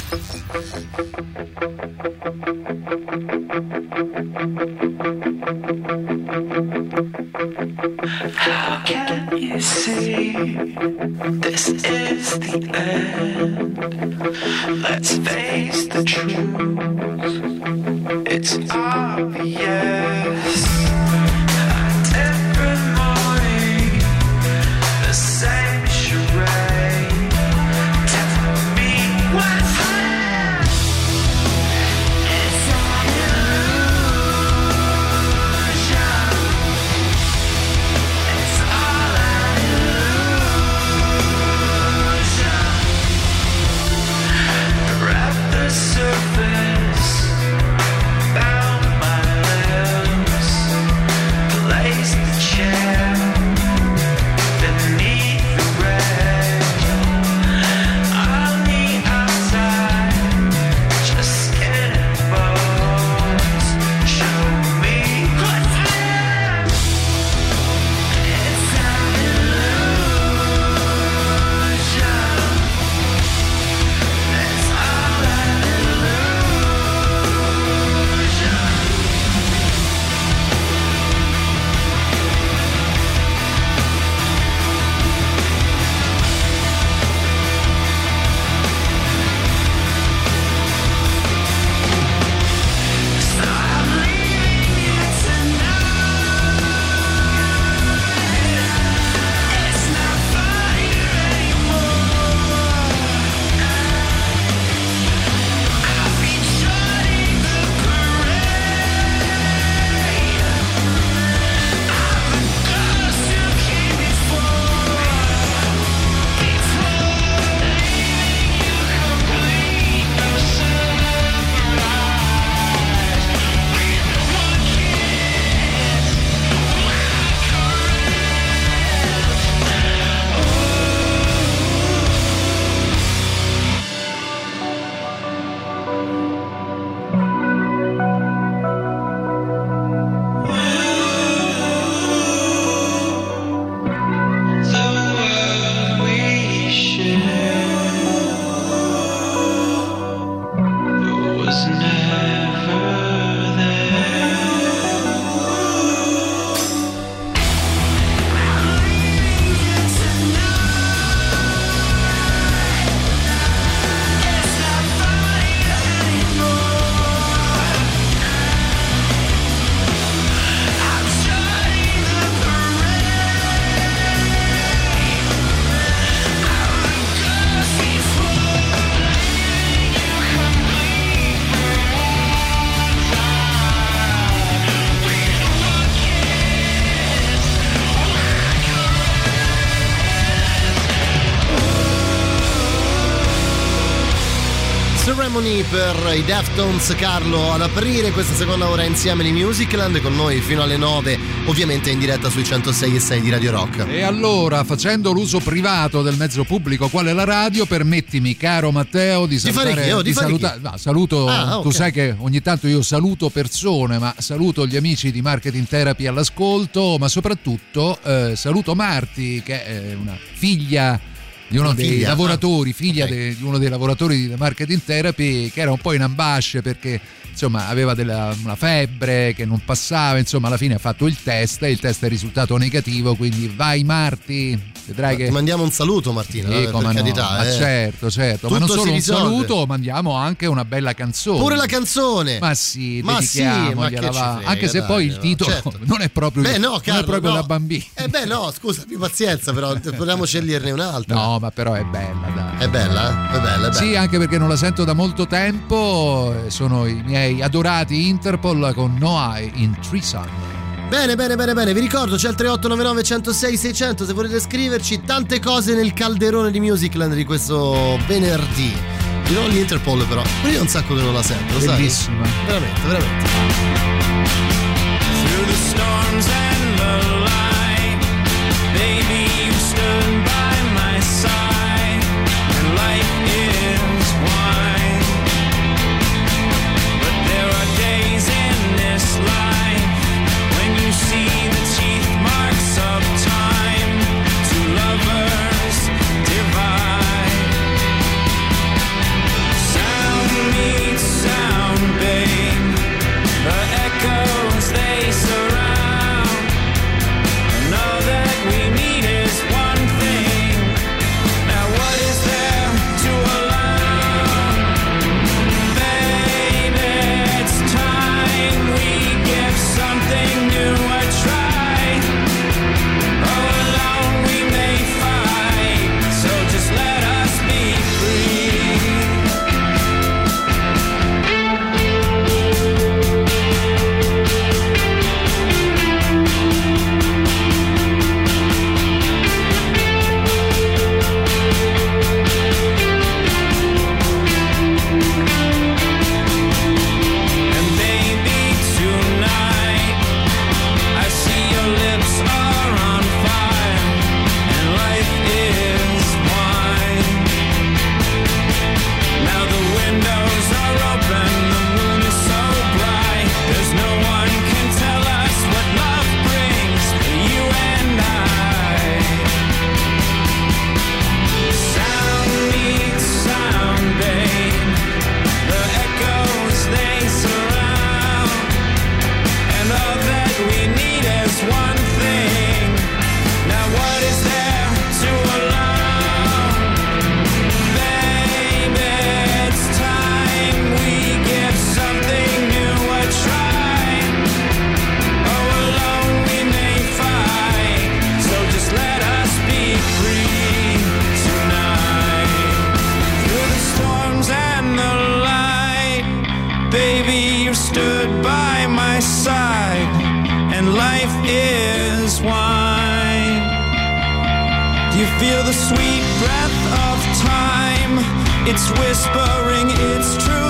You see this is the end? Let's face the truth. It's obvious. Ceremony per i Deftones Carlo ad aprire questa seconda ora insieme di Musicland con noi fino alle 9 ovviamente in diretta sui 106 e 6 di Radio Rock E allora, facendo l'uso privato del mezzo pubblico quale la radio, permettimi, caro Matteo, di, Di salutare, chi? Oh, di salutare. chi? no, saluto. Ah, Tu ok. sai che ogni tanto io saluto persone, ma saluto gli amici di Marketing Therapy all'ascolto, ma soprattutto eh, saluto Marti, che è una figlia di uno dei figlia, lavoratori, figlia de- di uno dei lavoratori di Marketing Therapy, che era un po' in ambasce perché insomma aveva della- una febbre che non passava, insomma alla fine ha fatto il test e il test è risultato negativo, quindi vai Marti, vedrai che... ti mandiamo un saluto Martina Sì, eh, per no, carità eh. certo, certo, ma non Tutto solo un saluto, mandiamo anche una bella canzone. pure la canzone Ma sì, Ma sì, ma che frega, anche se dai, poi il titolo certo. non è proprio, Beh, no, non è Carlo, proprio no. da bambini. Eh beh no, scusa, più pazienza però, proviamo a sceglierne un'altra. No, ma però è bella, dai. È bella? È bella, è bella. Sì, anche perché non la sento da molto tempo. eh, Sono i miei adorati Interpol con No Eye in Treason. Bene, bene, bene, bene. Vi ricordo c'è il 3899 106 600 se volete scriverci tante cose nel calderone di Musicland di questo venerdì. Di nuovo l'Interpol però. Io un sacco che non la sento, lo sai? Bellissima. Veramente, veramente. Through the storms and the light, baby, you stood feel the sweet breath of time? It's whispering its truth,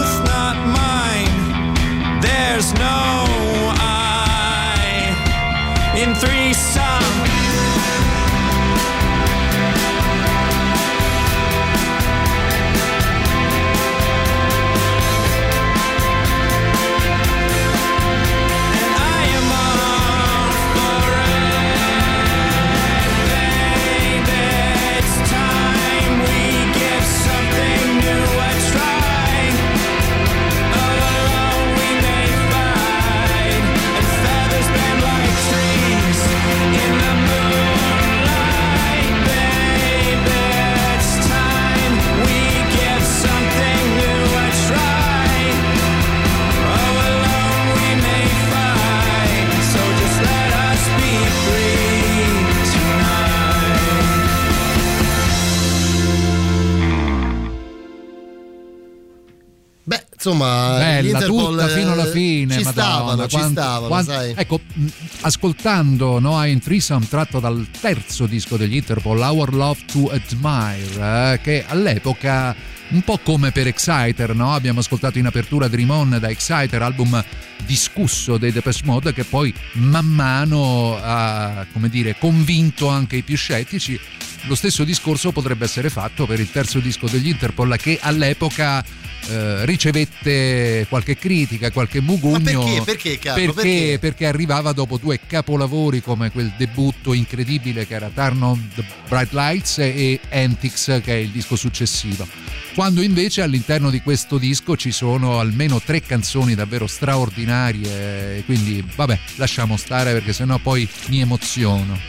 stavano, ci quanto- stavano, quanto- sai. Ecco, mh, ascoltando Noah in Threesome tratto dal terzo disco degli Interpol, Our Love to Admire, eh, che all'epoca, un po' come per Exciter, no? abbiamo ascoltato in apertura Dream On da Exciter, album discusso dei Depeche Mode che poi man mano ha, come dire, convinto anche i più scettici. Lo stesso discorso potrebbe essere fatto per il terzo disco degli Interpol che all'epoca eh, ricevette qualche critica, qualche mugugno. perché? Perché, Carlo? Perché, Perché? perché arrivava dopo due capolavori come quel debutto incredibile che era Turn on the Bright Lights e Antics che è il disco successivo. Quando invece all'interno di questo disco ci sono almeno tre canzoni davvero straordinarie, quindi vabbè, lasciamo stare perché sennò poi mi emoziono.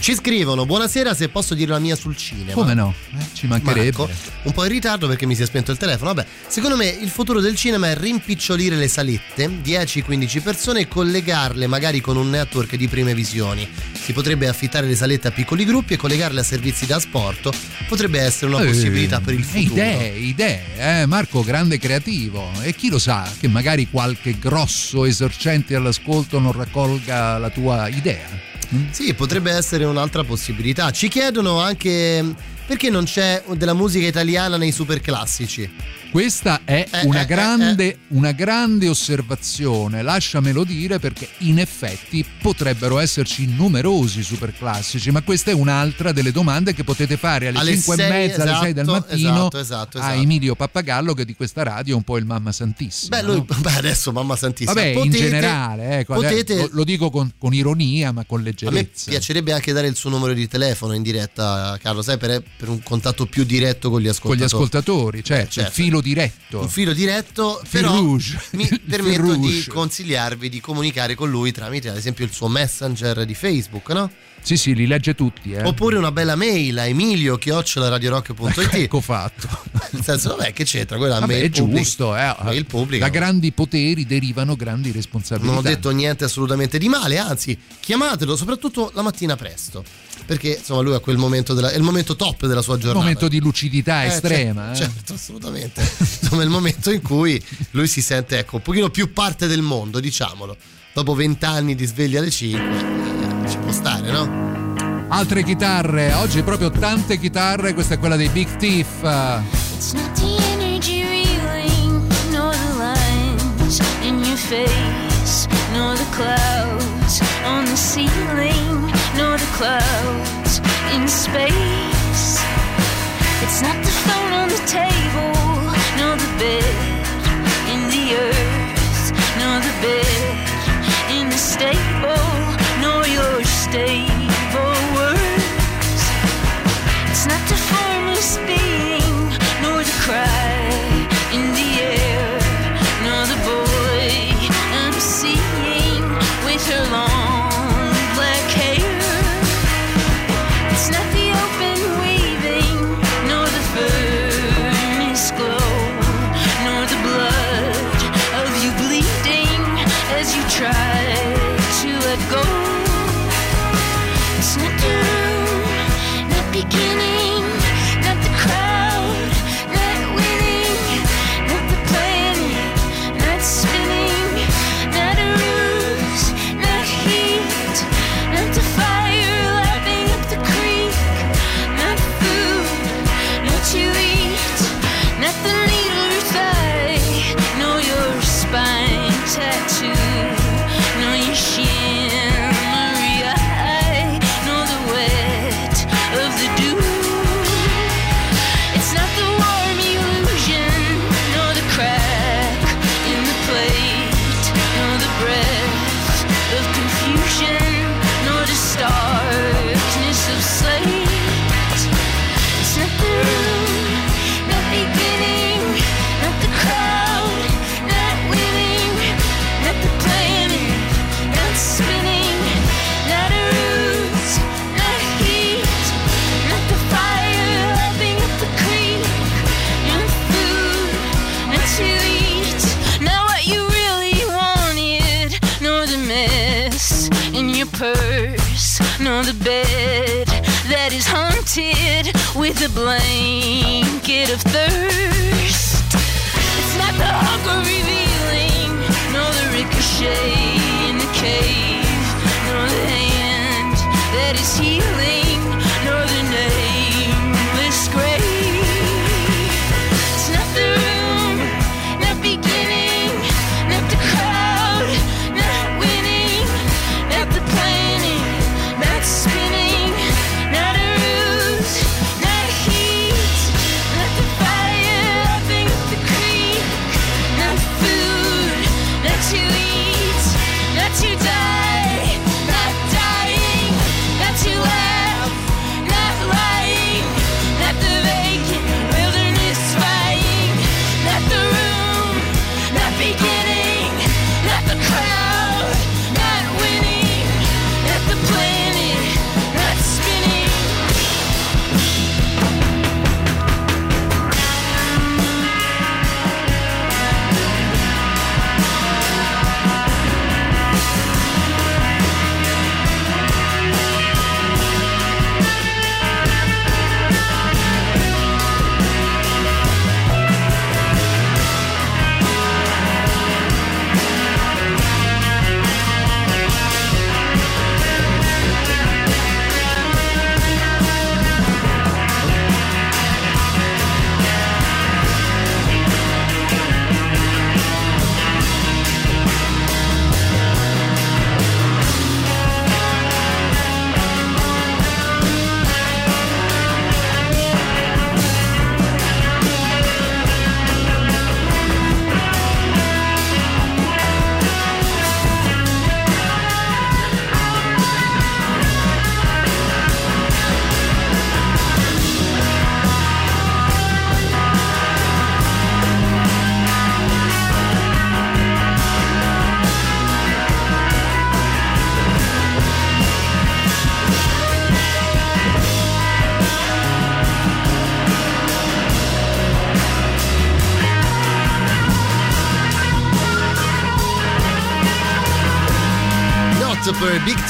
Ci scrivono, buonasera se posso dire la mia sul cinema. Come no? Eh, ci mancherebbe. Marco, un po' in ritardo perché mi si è spento il telefono. Vabbè, secondo me il futuro del cinema è rimpicciolire le salette, 10-15 persone e collegarle magari con un network di prime visioni. Si potrebbe affittare le salette a piccoli gruppi e collegarle a servizi da sport. Potrebbe essere una Eh, possibilità per il futuro. Idee, idee, eh? Marco grande creativo e chi lo sa che magari qualche grosso esercente all'ascolto non raccolga la tua idea. Sì, potrebbe essere un'altra possibilità. Ci chiedono anche perché non c'è della musica italiana nei super classici. Questa è Eh, una, eh, grande, una grande osservazione, lasciamelo dire perché in effetti potrebbero esserci numerosi superclassici, ma questa è un'altra delle domande che potete fare alle, Alle 5 e mezza, alle 6 del esatto, mattino esatto, esatto, a esatto. Emilio Pappagallo che di questa radio è un po' il mamma santissimo. Beh, lui, no? beh, adesso mamma santissima. Vabbè, in potete- generale, ecco, potete- lo, lo dico con, con ironia ma con A me leggerezza. piacerebbe anche dare il suo numero di telefono in diretta, Carlo, sai, per, per un contatto più diretto con gli Con ascoltatori. gli ascoltatori, certo, certo. il filo diretto. Un filo diretto, Fil però rouge. mi permetto fil di rouge. consigliarvi di comunicare con lui tramite ad esempio il suo messenger di Facebook, no? Sì, sì, li legge tutti. Eh. Oppure una bella mail a emilio chiocciolaradiorock.it Ecco fatto. Nel senso, vabbè, che c'entra? Quella Vabbè, mail è giusto, eh. Mail pubblica. Da grandi poteri derivano grandi responsabilità. Non ho detto niente assolutamente di male, anzi, chiamatelo soprattutto la mattina presto. Perché insomma lui a quel momento della, è il momento top della sua un giornata. momento di lucidità Eh, estrema. cer- eh. Certo, assolutamente. Insomma, è il momento in cui lui si sente, ecco, un pochino più parte del mondo, diciamolo. Dopo vent'anni di sveglia alle 5, ci può stare, no? Altre chitarre, oggi proprio tante chitarre, questa è quella dei Big Thief. It's not the energy reeling, nor the lines in your face, nor the clouds on the ceiling, nor the clouds in space. It's not the phone on the table, nor the bed in the earth, nor the bed in the stable, nor your stable with a blanket of thirst. It's not the hunger revealing, nor the ricochet in the cave, nor the hand that is healing,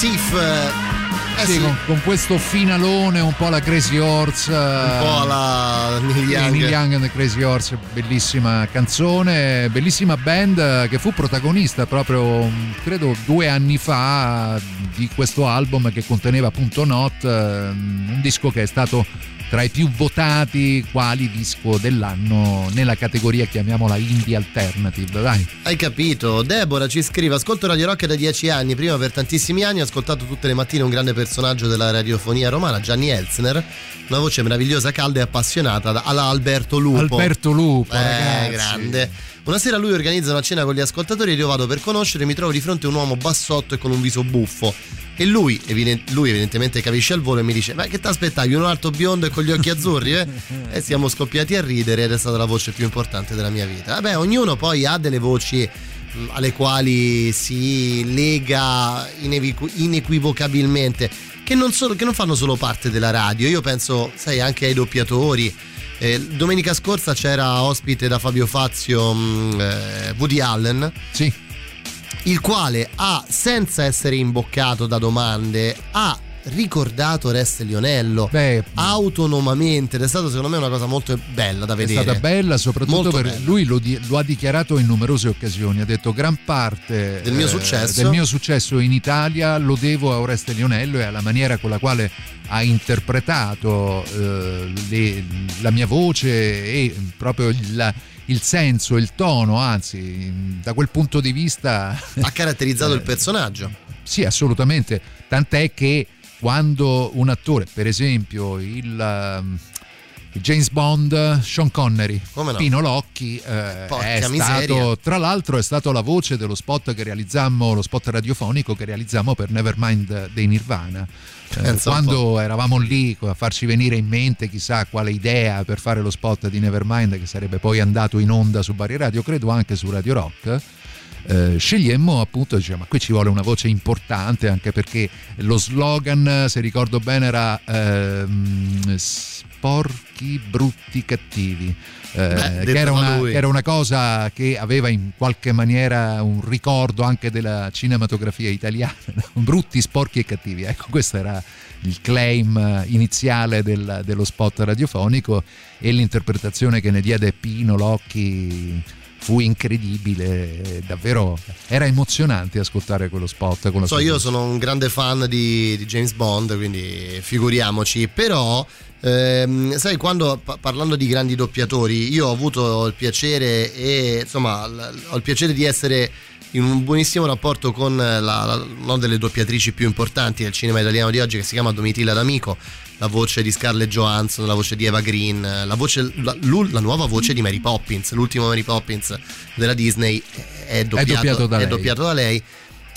Big Thief. eh, Sì, sì, con, con questo finalone un po' la Crazy Horse. un po' alla Neil Young. Neil Young and the Crazy Horse, bellissima canzone, bellissima band eh, che fu protagonista proprio mh, credo due anni fa di questo album che conteneva appunto Not, eh, un disco che è stato tra i più votati quali disco dell'anno nella categoria chiamiamola indie alternative, dai. Hai capito? Deborah ci scrive: Ascolto Radio Rock da dieci anni. Prima per tantissimi anni ho ascoltato tutte le mattine un grande personaggio della radiofonia romana, Gianni Elzner. Una voce meravigliosa, calda e appassionata, alla Alberto Lupo. Alberto Lupo, Eh, ragazzi. grande. Una sera lui organizza una cena con gli ascoltatori, io vado per conoscere, mi trovo di fronte a un uomo bassotto e con un viso buffo. E lui, evident- lui evidentemente capisce al volo e mi dice: Ma che ti aspettavi? Uno alto biondo e con gli occhi azzurri? Eh? e siamo scoppiati a ridere ed è stata la voce più importante della mia vita. Vabbè, ognuno poi ha delle voci alle quali si lega ineviqu- inequivocabilmente, che non, solo- che non fanno solo parte della radio. Io penso, sai, anche ai doppiatori. Eh, domenica scorsa c'era ospite da Fabio Fazio mh, eh, Woody Allen. Sì. Il quale ha, senza essere imboccato da domande, ha ricordato Reste Lionello autonomamente ed è stata secondo me una cosa molto bella da È vedere. stata bella, soprattutto Molto per bella. lui lo, di- lo ha dichiarato in numerose occasioni. Ha detto gran parte Del mio eh, successo. del mio successo in Italia lo devo a Oreste Lionello e alla maniera con la quale ha interpretato eh, le- la mia voce e proprio il, il senso, il tono, anzi, da quel punto di vista Ha caratterizzato il personaggio. Sì, assolutamente. Tant'è che quando un attore, per esempio il, il James Bond, Sean Connery, no? Pino Locchi, eh, è miseria. stato, tra l'altro è stato la voce dello spot che realizzammo, lo spot radiofonico che realizzammo per Nevermind dei Nirvana. Eh, quando eravamo lì a farci venire in mente chissà quale idea per fare lo spot di Nevermind che sarebbe poi andato in onda su Bari Radio, credo anche su Radio Rock, eh, scegliemmo appunto, diciamo, ma qui ci vuole una voce importante anche perché lo slogan, se ricordo bene, era ehm, sporchi, brutti, cattivi. Eh, Beh, che, era una, che era una cosa che aveva in qualche maniera un ricordo anche della cinematografia italiana, brutti, sporchi e cattivi. Ecco, questo era il claim eh, iniziale del- dello spot radiofonico e l'interpretazione che ne diede Pino Locchi fu incredibile, eh, davvero era emozionante ascoltare quello spot. Con So, io sono un grande fan di, di James Bond, quindi figuriamoci, però ehm, sai quando pa- parlando di grandi doppiatori, io ho avuto il piacere e insomma ho il piacere di essere in un buonissimo rapporto con la, la- una delle doppiatrici più importanti del cinema italiano di oggi che si chiama Domitilla D'Amico, la voce di Scarlett Johansson, la voce di Eva Green, la, voce, la, la nuova voce di Mary Poppins, l'ultimo Mary Poppins della Disney è doppiato, doppiato da è lei. doppiato da lei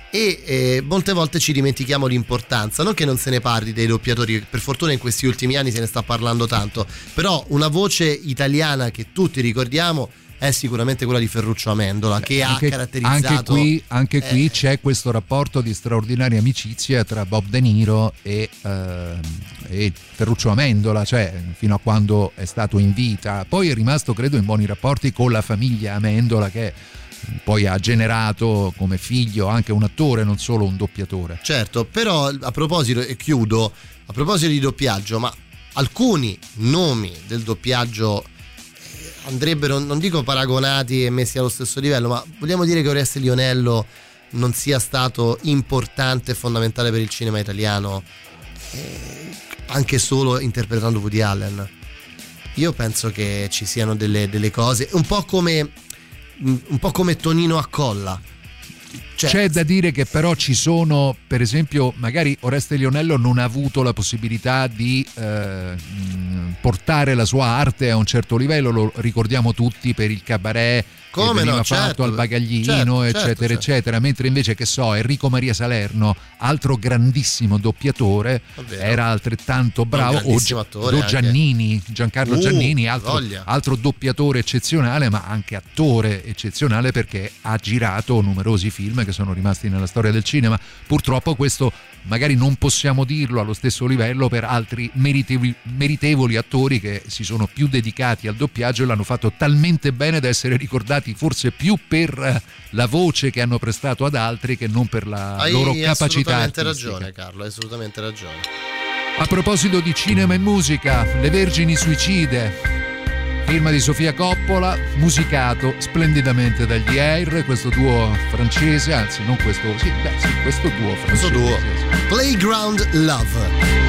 e eh, molte volte ci dimentichiamo l'importanza, non che non se ne parli dei doppiatori, per fortuna in questi ultimi anni se ne sta parlando tanto, però una voce italiana che tutti ricordiamo è sicuramente quella di Ferruccio Amendola che anche, ha caratterizzato anche qui, anche eh, qui c'è questo rapporto di straordinaria amicizia tra Bob De Niro e, ehm, e Ferruccio Amendola, cioè fino a quando è stato in vita. Poi è rimasto, credo, in buoni rapporti con la famiglia Amendola che poi ha generato come figlio anche un attore, non solo un doppiatore. Certo, però a proposito, e chiudo, a proposito di doppiaggio, ma alcuni nomi del doppiaggio eh, andrebbero, non dico paragonati e messi allo stesso livello, ma vogliamo dire che Oreste Lionello non sia stato importante e fondamentale per il cinema italiano, eh, anche solo interpretando Woody Allen. Io penso che ci siano delle, delle cose, un po' come un po' come Tonino a Cioè, C'è da dire che però ci sono, per esempio, magari Oreste Lionello non ha avuto la possibilità di eh, mh, portare la sua arte a un certo livello, lo ricordiamo tutti per il cabaret Come no, fatto certo, al bagaglino, certo, eccetera, certo, certo. eccetera, mentre invece che so, Enrico Maria Salerno, altro grandissimo doppiatore, era altrettanto bravo, o, grandissimo attore o anche. Giannini, Giancarlo Uh, Giannini, altro, altro doppiatore eccezionale, ma anche attore eccezionale perché ha girato numerosi film che sono rimasti nella storia del cinema. Purtroppo questo magari non possiamo dirlo allo stesso livello per altri meritevoli, meritevoli attori che si sono più dedicati al doppiaggio e l'hanno fatto talmente bene da essere ricordati forse più per eh, la voce che hanno prestato ad altri che non per la Hai loro capacità assolutamente artistica. ragione, Carlo, hai assolutamente ragione. A proposito di cinema e musica, Le Vergini Suicide, film di Sofia Coppola, musicato splendidamente dagli Air, questo duo francese, anzi non questo, sì, beh, sì, questo duo francese. Questo duo. Playground Love.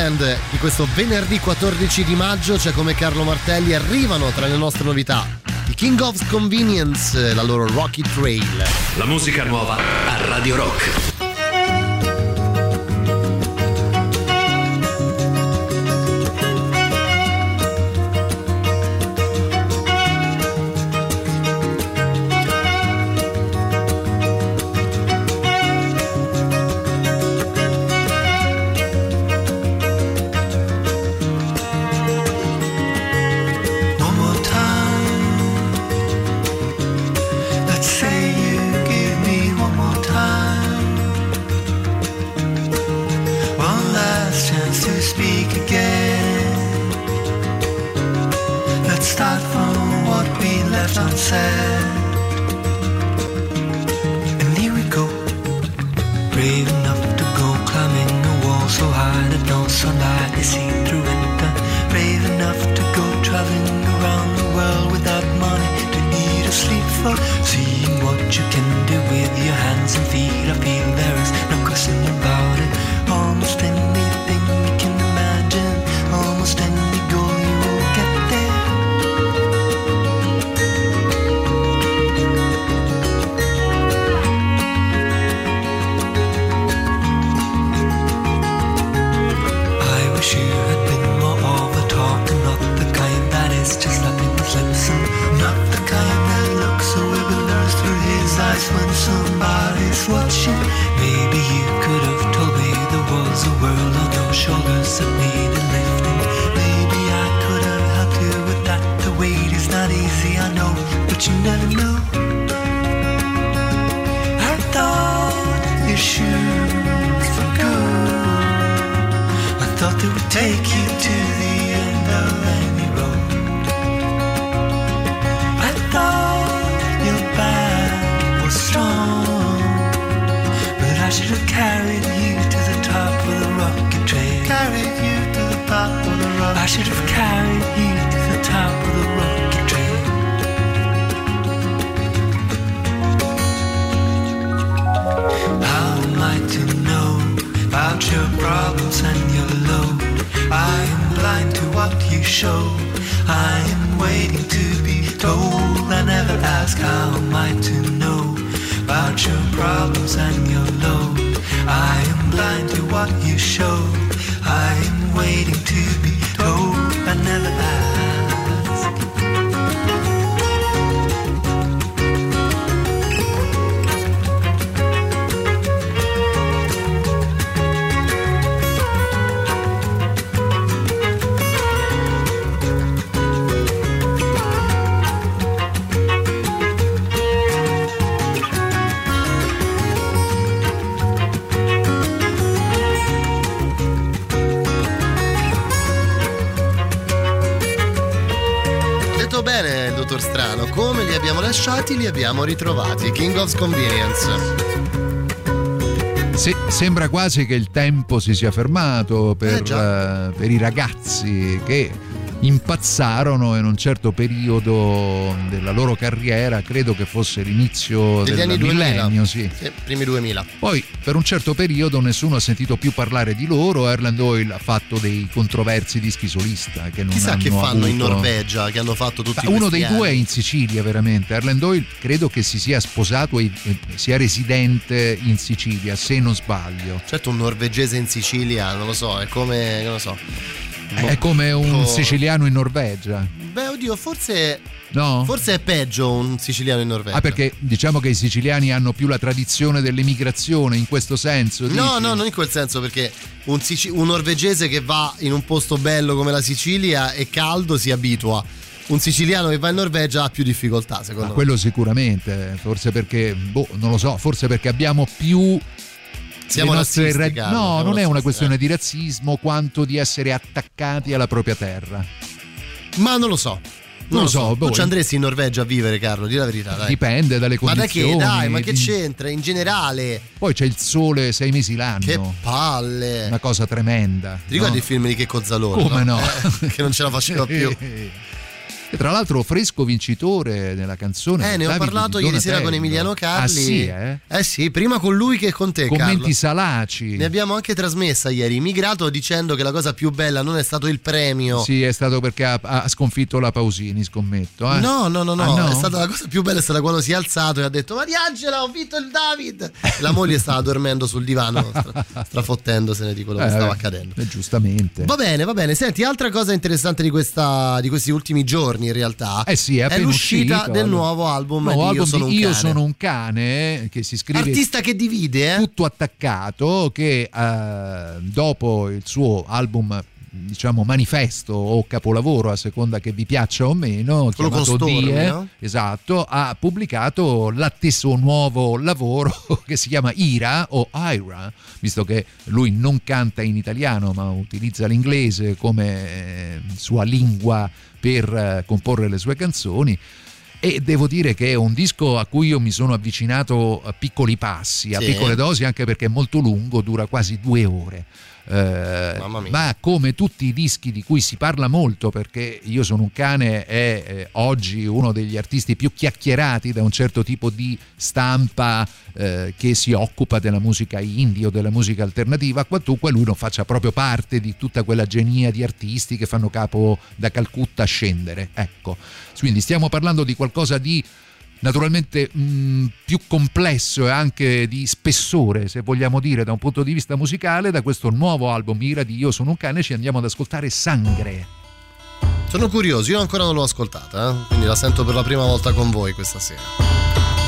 Di Musicland di questo venerdì 14 di maggio, c'è come Carlo Martelli, arrivano tra le nostre novità i King of Convenience, la loro Rocky Trail. La musica nuova a Radio Rock. Have carried you to the top of the rocket train. How am I to know about your problems and your load? I am blind to what you show. I am waiting to be told. I never ask how am I to know about your problems and your load. I am blind to what you show. Li abbiamo ritrovati. King of Convenience. Sì, sembra quasi che il tempo si sia fermato per, eh, per i ragazzi che impazzarono in un certo periodo della loro carriera, credo che fosse l'inizio Degli del anni 2000. millennio, sì. primi 2000. Poi per un certo periodo nessuno ha sentito più parlare di loro, Erland Doyle ha fatto dei controversi dischi solista che non Chissà che fanno in avuto- Norvegia, che hanno fatto tutti Ma uno dei due è anni. in Sicilia veramente. Erland Doyle credo che si sia sposato e sia residente in Sicilia, se non sbaglio. Certo, un norvegese in Sicilia, non lo so, è come. non lo so. È come un Oh. siciliano in Norvegia. Beh, oddio, forse. No? Forse è peggio un siciliano in Norvegia. Ah, perché diciamo che i siciliani hanno più la tradizione dell'emigrazione in questo senso. No, dici? no, non in quel senso, perché un, sici- un norvegese che va in un posto bello come la Sicilia e caldo si abitua. Un siciliano che va in Norvegia ha più difficoltà, secondo Ma me. quello sicuramente, forse perché, boh, non lo so, forse perché abbiamo più Siamo nostre razzisti, ra- Carlo, No, non è una questione di razzismo quanto di essere attaccati alla propria terra. Ma non lo so. Non lo so, Tu boh. ci andresti in Norvegia a vivere, Carlo, di la verità, dai. Dipende dalle Ma da condizioni. che? Dai, ma che c'entra? In generale. Poi c'è il sole sei mesi l'anno. Che palle. Una cosa tremenda. Ti ricordi no? il film di Checco Zalone? Come no? Eh, che non ce la faceva più. E tra l'altro fresco vincitore nella canzone. Eh, ne ho parlato ieri sera con Emiliano Carli. Ah sì, eh? Eh sì, prima con lui che con te, Commenti Carlo. salaci. Ne abbiamo anche trasmessa ieri, Immigrato, dicendo che la cosa più bella non è stato il premio. Sì, è stato perché ha, ha sconfitto la Pausini, scommetto. eh? No, no, no, no, Ah, è stata la cosa più bella è stata quando si è alzato e ha detto Maria Angela, ho vinto il David. La moglie stava dormendo sul divano, stra- strafottendosene di quello che Eh, stava eh, accadendo. giustamente. Va bene, va bene. Senti, altra cosa interessante di, questa, di questi ultimi giorni in realtà Eh sì, è, appena l'uscita uscito, del allora. nuovo album Nuovo di Io album sono un Io cane. sono un cane, che si scrive Artista che divide, eh? tutto attaccato, che eh, dopo il suo album diciamo manifesto o capolavoro a seconda che vi piaccia o meno Quello chiamato Stormi, Die, no? esatto ha pubblicato l'atteso nuovo lavoro che si chiama Ira o Ira visto che lui non canta in italiano ma utilizza l'inglese come eh, sua lingua per eh, comporre le sue canzoni e devo dire che è un disco a cui io mi sono avvicinato a piccoli passi, a Sì. piccole dosi, anche perché è molto lungo, dura quasi due ore. Eh, ma come tutti i dischi di cui si parla molto, perché io sono un cane, è eh, oggi uno degli artisti più chiacchierati da un certo tipo di stampa eh, che si occupa della musica indie o della musica alternativa, quantunque lui non faccia proprio parte di tutta quella genia di artisti che fanno capo da Calcutta a scendere. Ecco, quindi stiamo parlando di qualcosa di naturalmente mh, più complesso e anche di spessore, se vogliamo dire, da un punto di vista musicale. Da questo nuovo album Ira di Io sono un cane ci andiamo ad ascoltare Sangre. Sono curioso, io ancora non l'ho ascoltata, eh? quindi la sento per la prima volta con voi questa sera.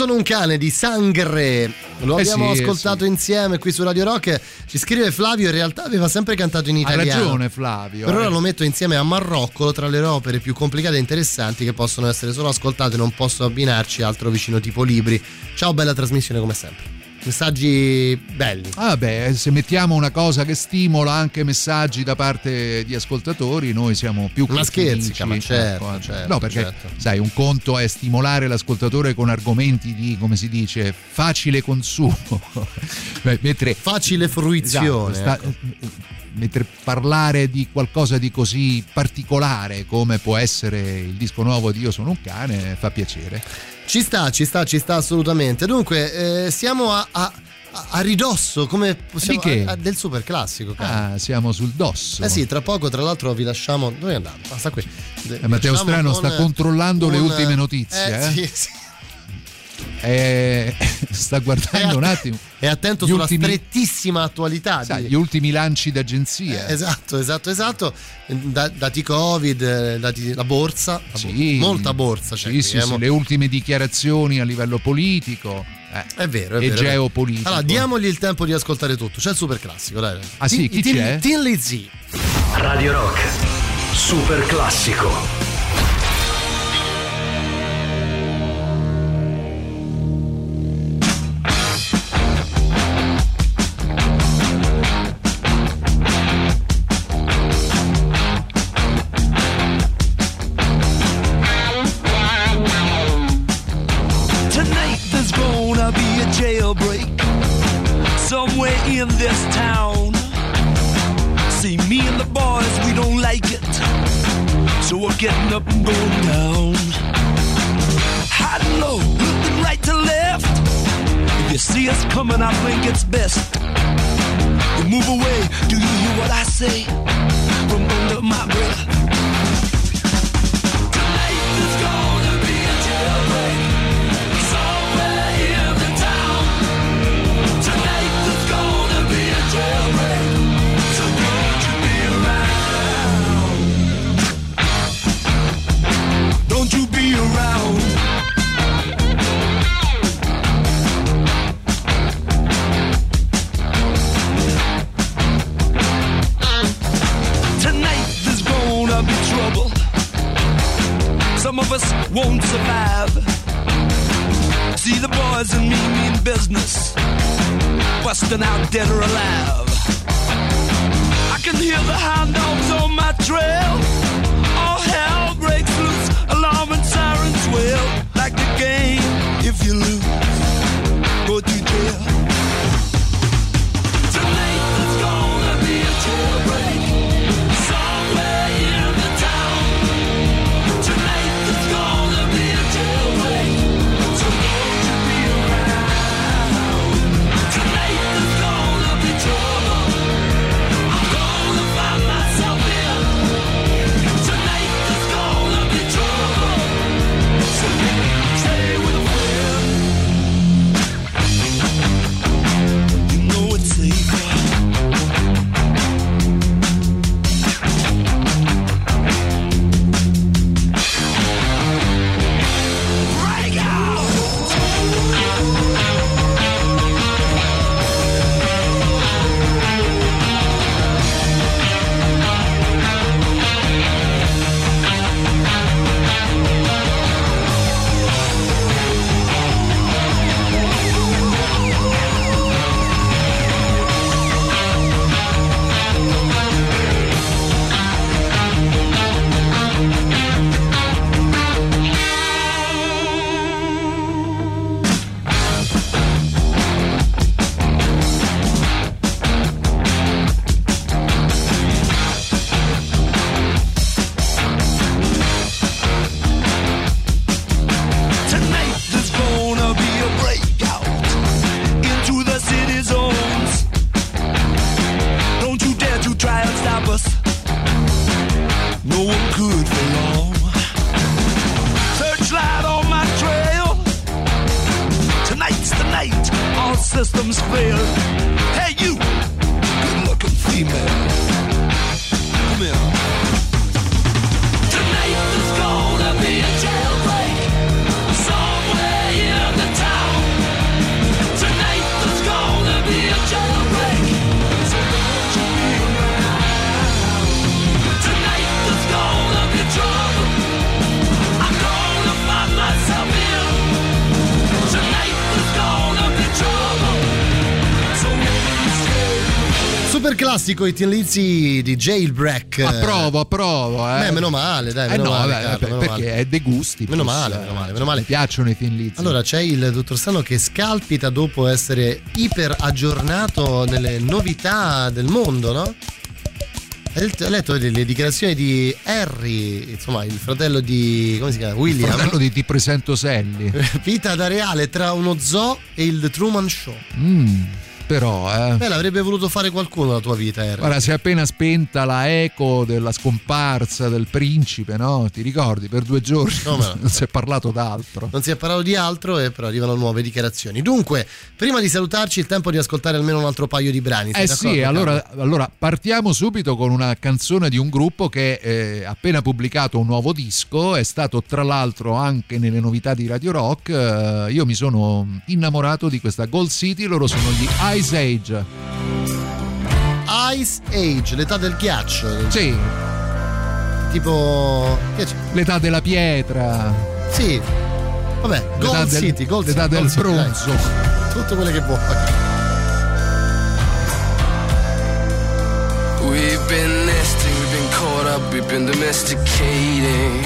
Sono un cane di Sangre. Lo Eh abbiamo sì, eh ascoltato insieme qui su Radio Rock. Ci scrive Flavio, in realtà aveva sempre cantato in Ha italiano. ragione Flavio. Per ora eh. lo metto insieme a Marrocco tra le opere più complicate e interessanti che possono essere solo ascoltate, non posso abbinarci altro vicino tipo libri. Ciao, bella trasmissione come sempre. Messaggi belli. Ah beh, se mettiamo una cosa che stimola anche messaggi da parte di ascoltatori, noi siamo più Ma felici. ma certo, Ecco, certo, no, perché certo. sai, un conto è stimolare l'ascoltatore con argomenti di, come si dice, facile consumo. Mentre Facile fruizione. Esatto, sta- ecco. Mentre parlare di qualcosa di così particolare come può essere il disco nuovo di Io sono un cane fa piacere. Ci sta, ci sta, ci sta assolutamente. Dunque, eh, siamo a, a- a- ridosso come possiamo, Di che? a- a- del super classico. Ah, siamo sul dosso. Eh sì, tra poco, tra l'altro, vi lasciamo. Dove è andato? Ah, sta qui. Eh, Matteo Strano con sta controllando le un- ultime notizie. Eh, eh. sì, sì. Eh, sta guardando un attimo. E attento Gli sulla ultimi- strettissima attualità. Sai, di- gli ultimi lanci d'agenzia. Eh, esatto, esatto, esatto. Da- dati Covid, eh, dati la borsa, la Sì. bo- molta borsa. c'è Sì, sì, eh, sì, mo- le ultime dichiarazioni a livello politico. eh, È vero, è e vero. è geopolitico. Allora, diamogli il tempo di ascoltare tutto. C'è il super classico, dai. Ah, sì? Chi Tin- c'è? Tin Lizzy. Radio Rock. Super classico. Classico i Tin Lizzy di Jailbreak. Approvo, approvo. Eh. Beh, meno male, dai, Eh meno no, male, vabbè, Carlo, meno perché male. è dei gusti. Meno plus, male, eh, meno male, meno male. Mi piacciono i Thin Lizzy. Allora c'è il dottor Strano che scalpita dopo essere iper aggiornato nelle novità del mondo, no? Hai letto- le, dichiarazioni di Harry, insomma il fratello di... come si chiama? William? fratello di Ti presento Sally. Vita da reale tra uno zoo e il The Truman Show. Mm, però, eh. Beh, l'avrebbe voluto fare qualcuno la tua vita, Harry. Guarda, si è appena spenta la eco della scomparsa del principe, no? Ti ricordi? Per due giorni Come no? non si è parlato d'altro. Non si è parlato di altro e però arrivano nuove dichiarazioni. Dunque, prima di salutarci, il tempo di ascoltare almeno un altro paio di brani. Eh sì, allora, allora partiamo subito con una canzone di un gruppo che eh, ha appena pubblicato un nuovo disco, è stato tra l'altro anche nelle novità di Radio Rock. eh, io mi sono innamorato di questa Gold City, loro sono gli Ice Age. Ice Age, l'età del ghiaccio. Sì. Tipo. L'età della pietra. Sì. Vabbè, L'età Gold del- City, Gold l'età City, del Gold City, dai. bronzo. Tutte quelle che vuoi. We've been nesting, we've been caught up, we've been domesticating.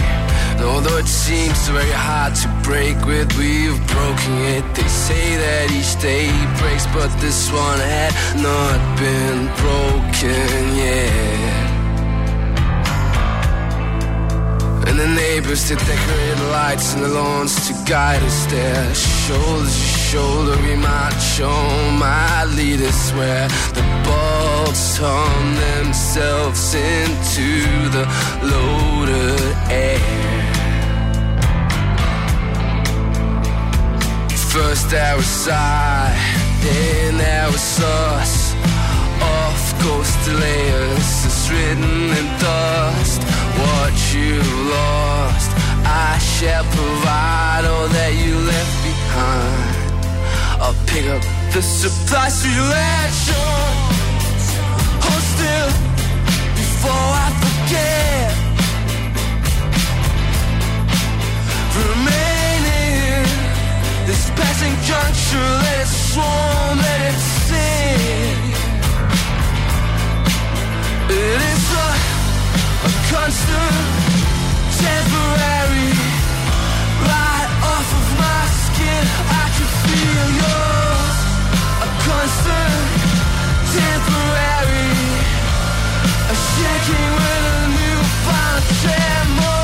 Although it seems very hard to break with, we've broken it. They say that each day breaks, but this one had not been broken yet. And the neighbors to decorate lights in the lawns to guide us there. Shoulder to shoulder, we march on. My leader swear the bolts hum themselves into the loaded air. First there was I, then there was us. Off ghost layers, it's written in dust. What you lost, I shall provide all that you left behind. I'll pick up the supplies to your action. Hold still before I forget. Remaining this juncture, let it swarm, let it sing. It is a, a constant, temporary, right off of my skin. I can feel yours. A constant, temporary, a shaking with a newfound tremor.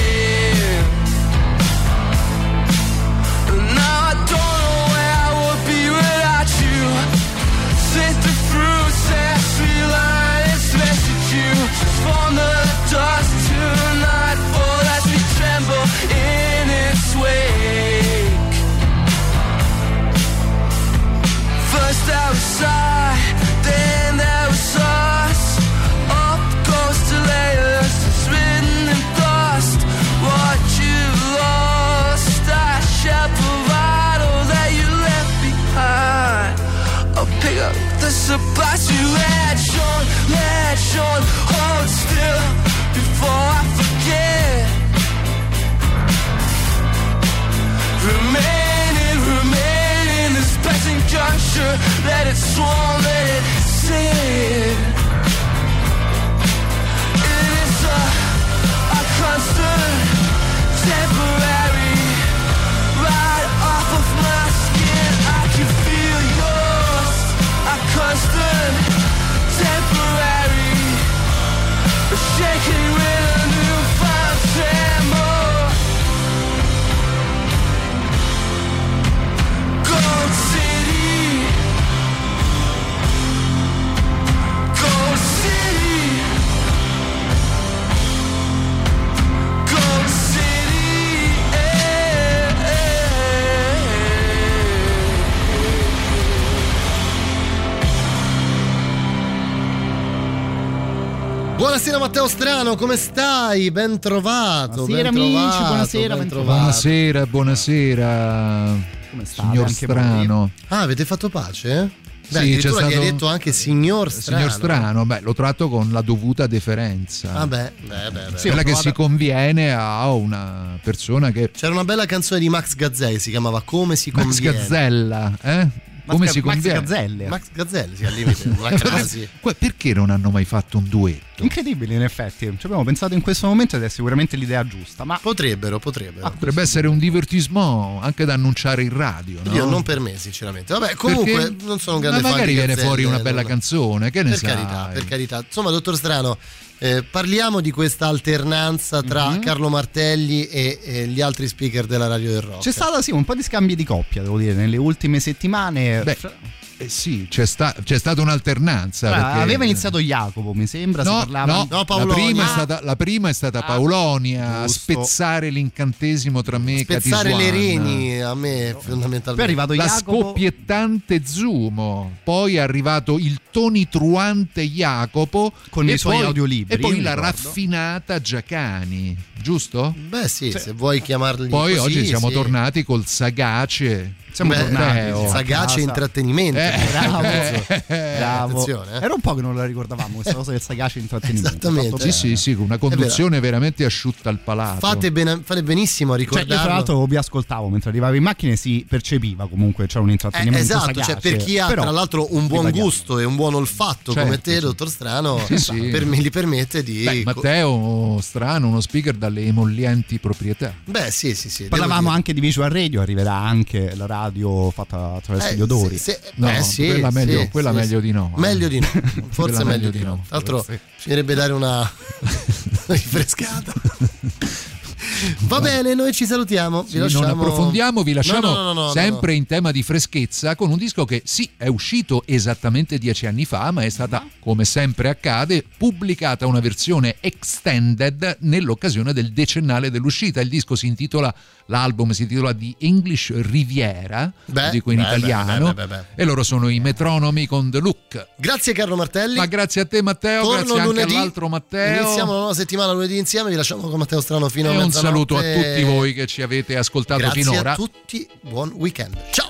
on, hold still before I forget. Remaining, remaining, this passing juncture, let it swarm, let it sit. A shaking Buonasera Matteo Strano, come stai? Ben trovato. Buonasera, ben amici, buonasera, ben trovato. Buonasera, buonasera. Come state? Signor Anche voi? Strano. Ah, avete fatto pace? Beh, Sì, c'è addirittura gli hai stato- detto anche signor Strano. Signor Strano, beh, lo tratto con la dovuta deferenza. Ah, beh, beh, beh, beh. Quella che si conviene a una persona che. C'era una bella canzone di Max Gazzè che si chiamava Come si Max conviene. Gazzella, eh? Come Ga- si Max conviene? Gazzelle. Max Gazzelle, sì, al limite, una crasi. Que- Perché non hanno mai fatto un duetto? Incredibile, in effetti. Ci abbiamo pensato in questo momento ed è sicuramente l'idea giusta. Ma potrebbero, potrebbero. Potrebbe essere un divertissement anche da annunciare in radio, no? Io non per me, sinceramente. Vabbè, comunque Perché? non sono un grande Ma fan magari viene Gazzelle, fuori una bella non- canzone, che ne per sai? carità, per carità. Insomma, dottor Strano, eh, parliamo di questa alternanza tra Mhm. Carlo Martelli e, e gli altri speaker della radio del rock. c'è stato sì un po' di scambi di coppia, devo dire, nelle ultime settimane. Beh, eh sì, c'è, sta- c'è stata un'alternanza. Ah, perché- aveva iniziato Jacopo, mi sembra. si No, parlava no, di- la, prima è stata, la prima è stata Paolonia a spezzare l'incantesimo tra me e Spezzare Catiswan. le reni a me fondamentalmente. la scoppiettante Zumo, poi è arrivato il tonitruante Jacopo Con i suoi poi- audiolibri, e poi la ricordo. raffinata Giacani, giusto? Beh sì, se vuoi chiamarli Poi così, oggi siamo sì. tornati col sagace. Siamo Beh, tornati. Matteo. Sagace casa. intrattenimento. Eh, Bravo, eh, bravo. Attenzione, eh. Era un po' che non la ricordavamo questa cosa del sagace intrattenimento. Esattamente. Sì, sì, sì, una conduzione veramente asciutta al palato. Fate, bene- fate benissimo a Cioè, io tra ricordarlo. l'altro vi ascoltavo mentre arrivavo in macchina e si percepiva comunque c'era un Eh, intrattenimento esatto, sagace, cioè per chi ha però tra l'altro un buon ribadiamo. gusto e un buon olfatto Certo, come te, dottor Strano, Sì, sì. per me, gli permette di... Beh, Matteo, strano, uno speaker dalle emollienti proprietà. Beh, sì, sì, sì. Parlavamo anche di visual radio, arriverà anche la radio fatta attraverso Eh, gli odori. sì, sì. No, Beh, sì, quella meglio, sì, quella sì, meglio sì. di no. eh. Meglio di no, forse meglio di no. Tra l'altro forse. bisognerebbe dare una rifrescata. Va bene, noi ci salutiamo. Sì, vi lasciamo... Non approfondiamo, vi lasciamo No, no, no, sempre no. in tema di freschezza con un disco che sì, è uscito esattamente dieci anni fa, ma è stata, come sempre accade, pubblicata una versione extended nell'occasione del decennale dell'uscita. Il disco si intitola, l'album si intitola The English Riviera, Beh, lo dico in beh, italiano, beh, beh, beh, beh. e loro sono i metronomi con The Look. Grazie Carlo Martelli. Ma grazie a te Matteo, Torno grazie anche lunedì. all'altro Matteo. Iniziamo la nuova settimana lunedì insieme. Vi lasciamo con Matteo Strano fino a E un saluto a tutti voi che ci avete ascoltato Grazie finora. a tutti, buon weekend. Ciao.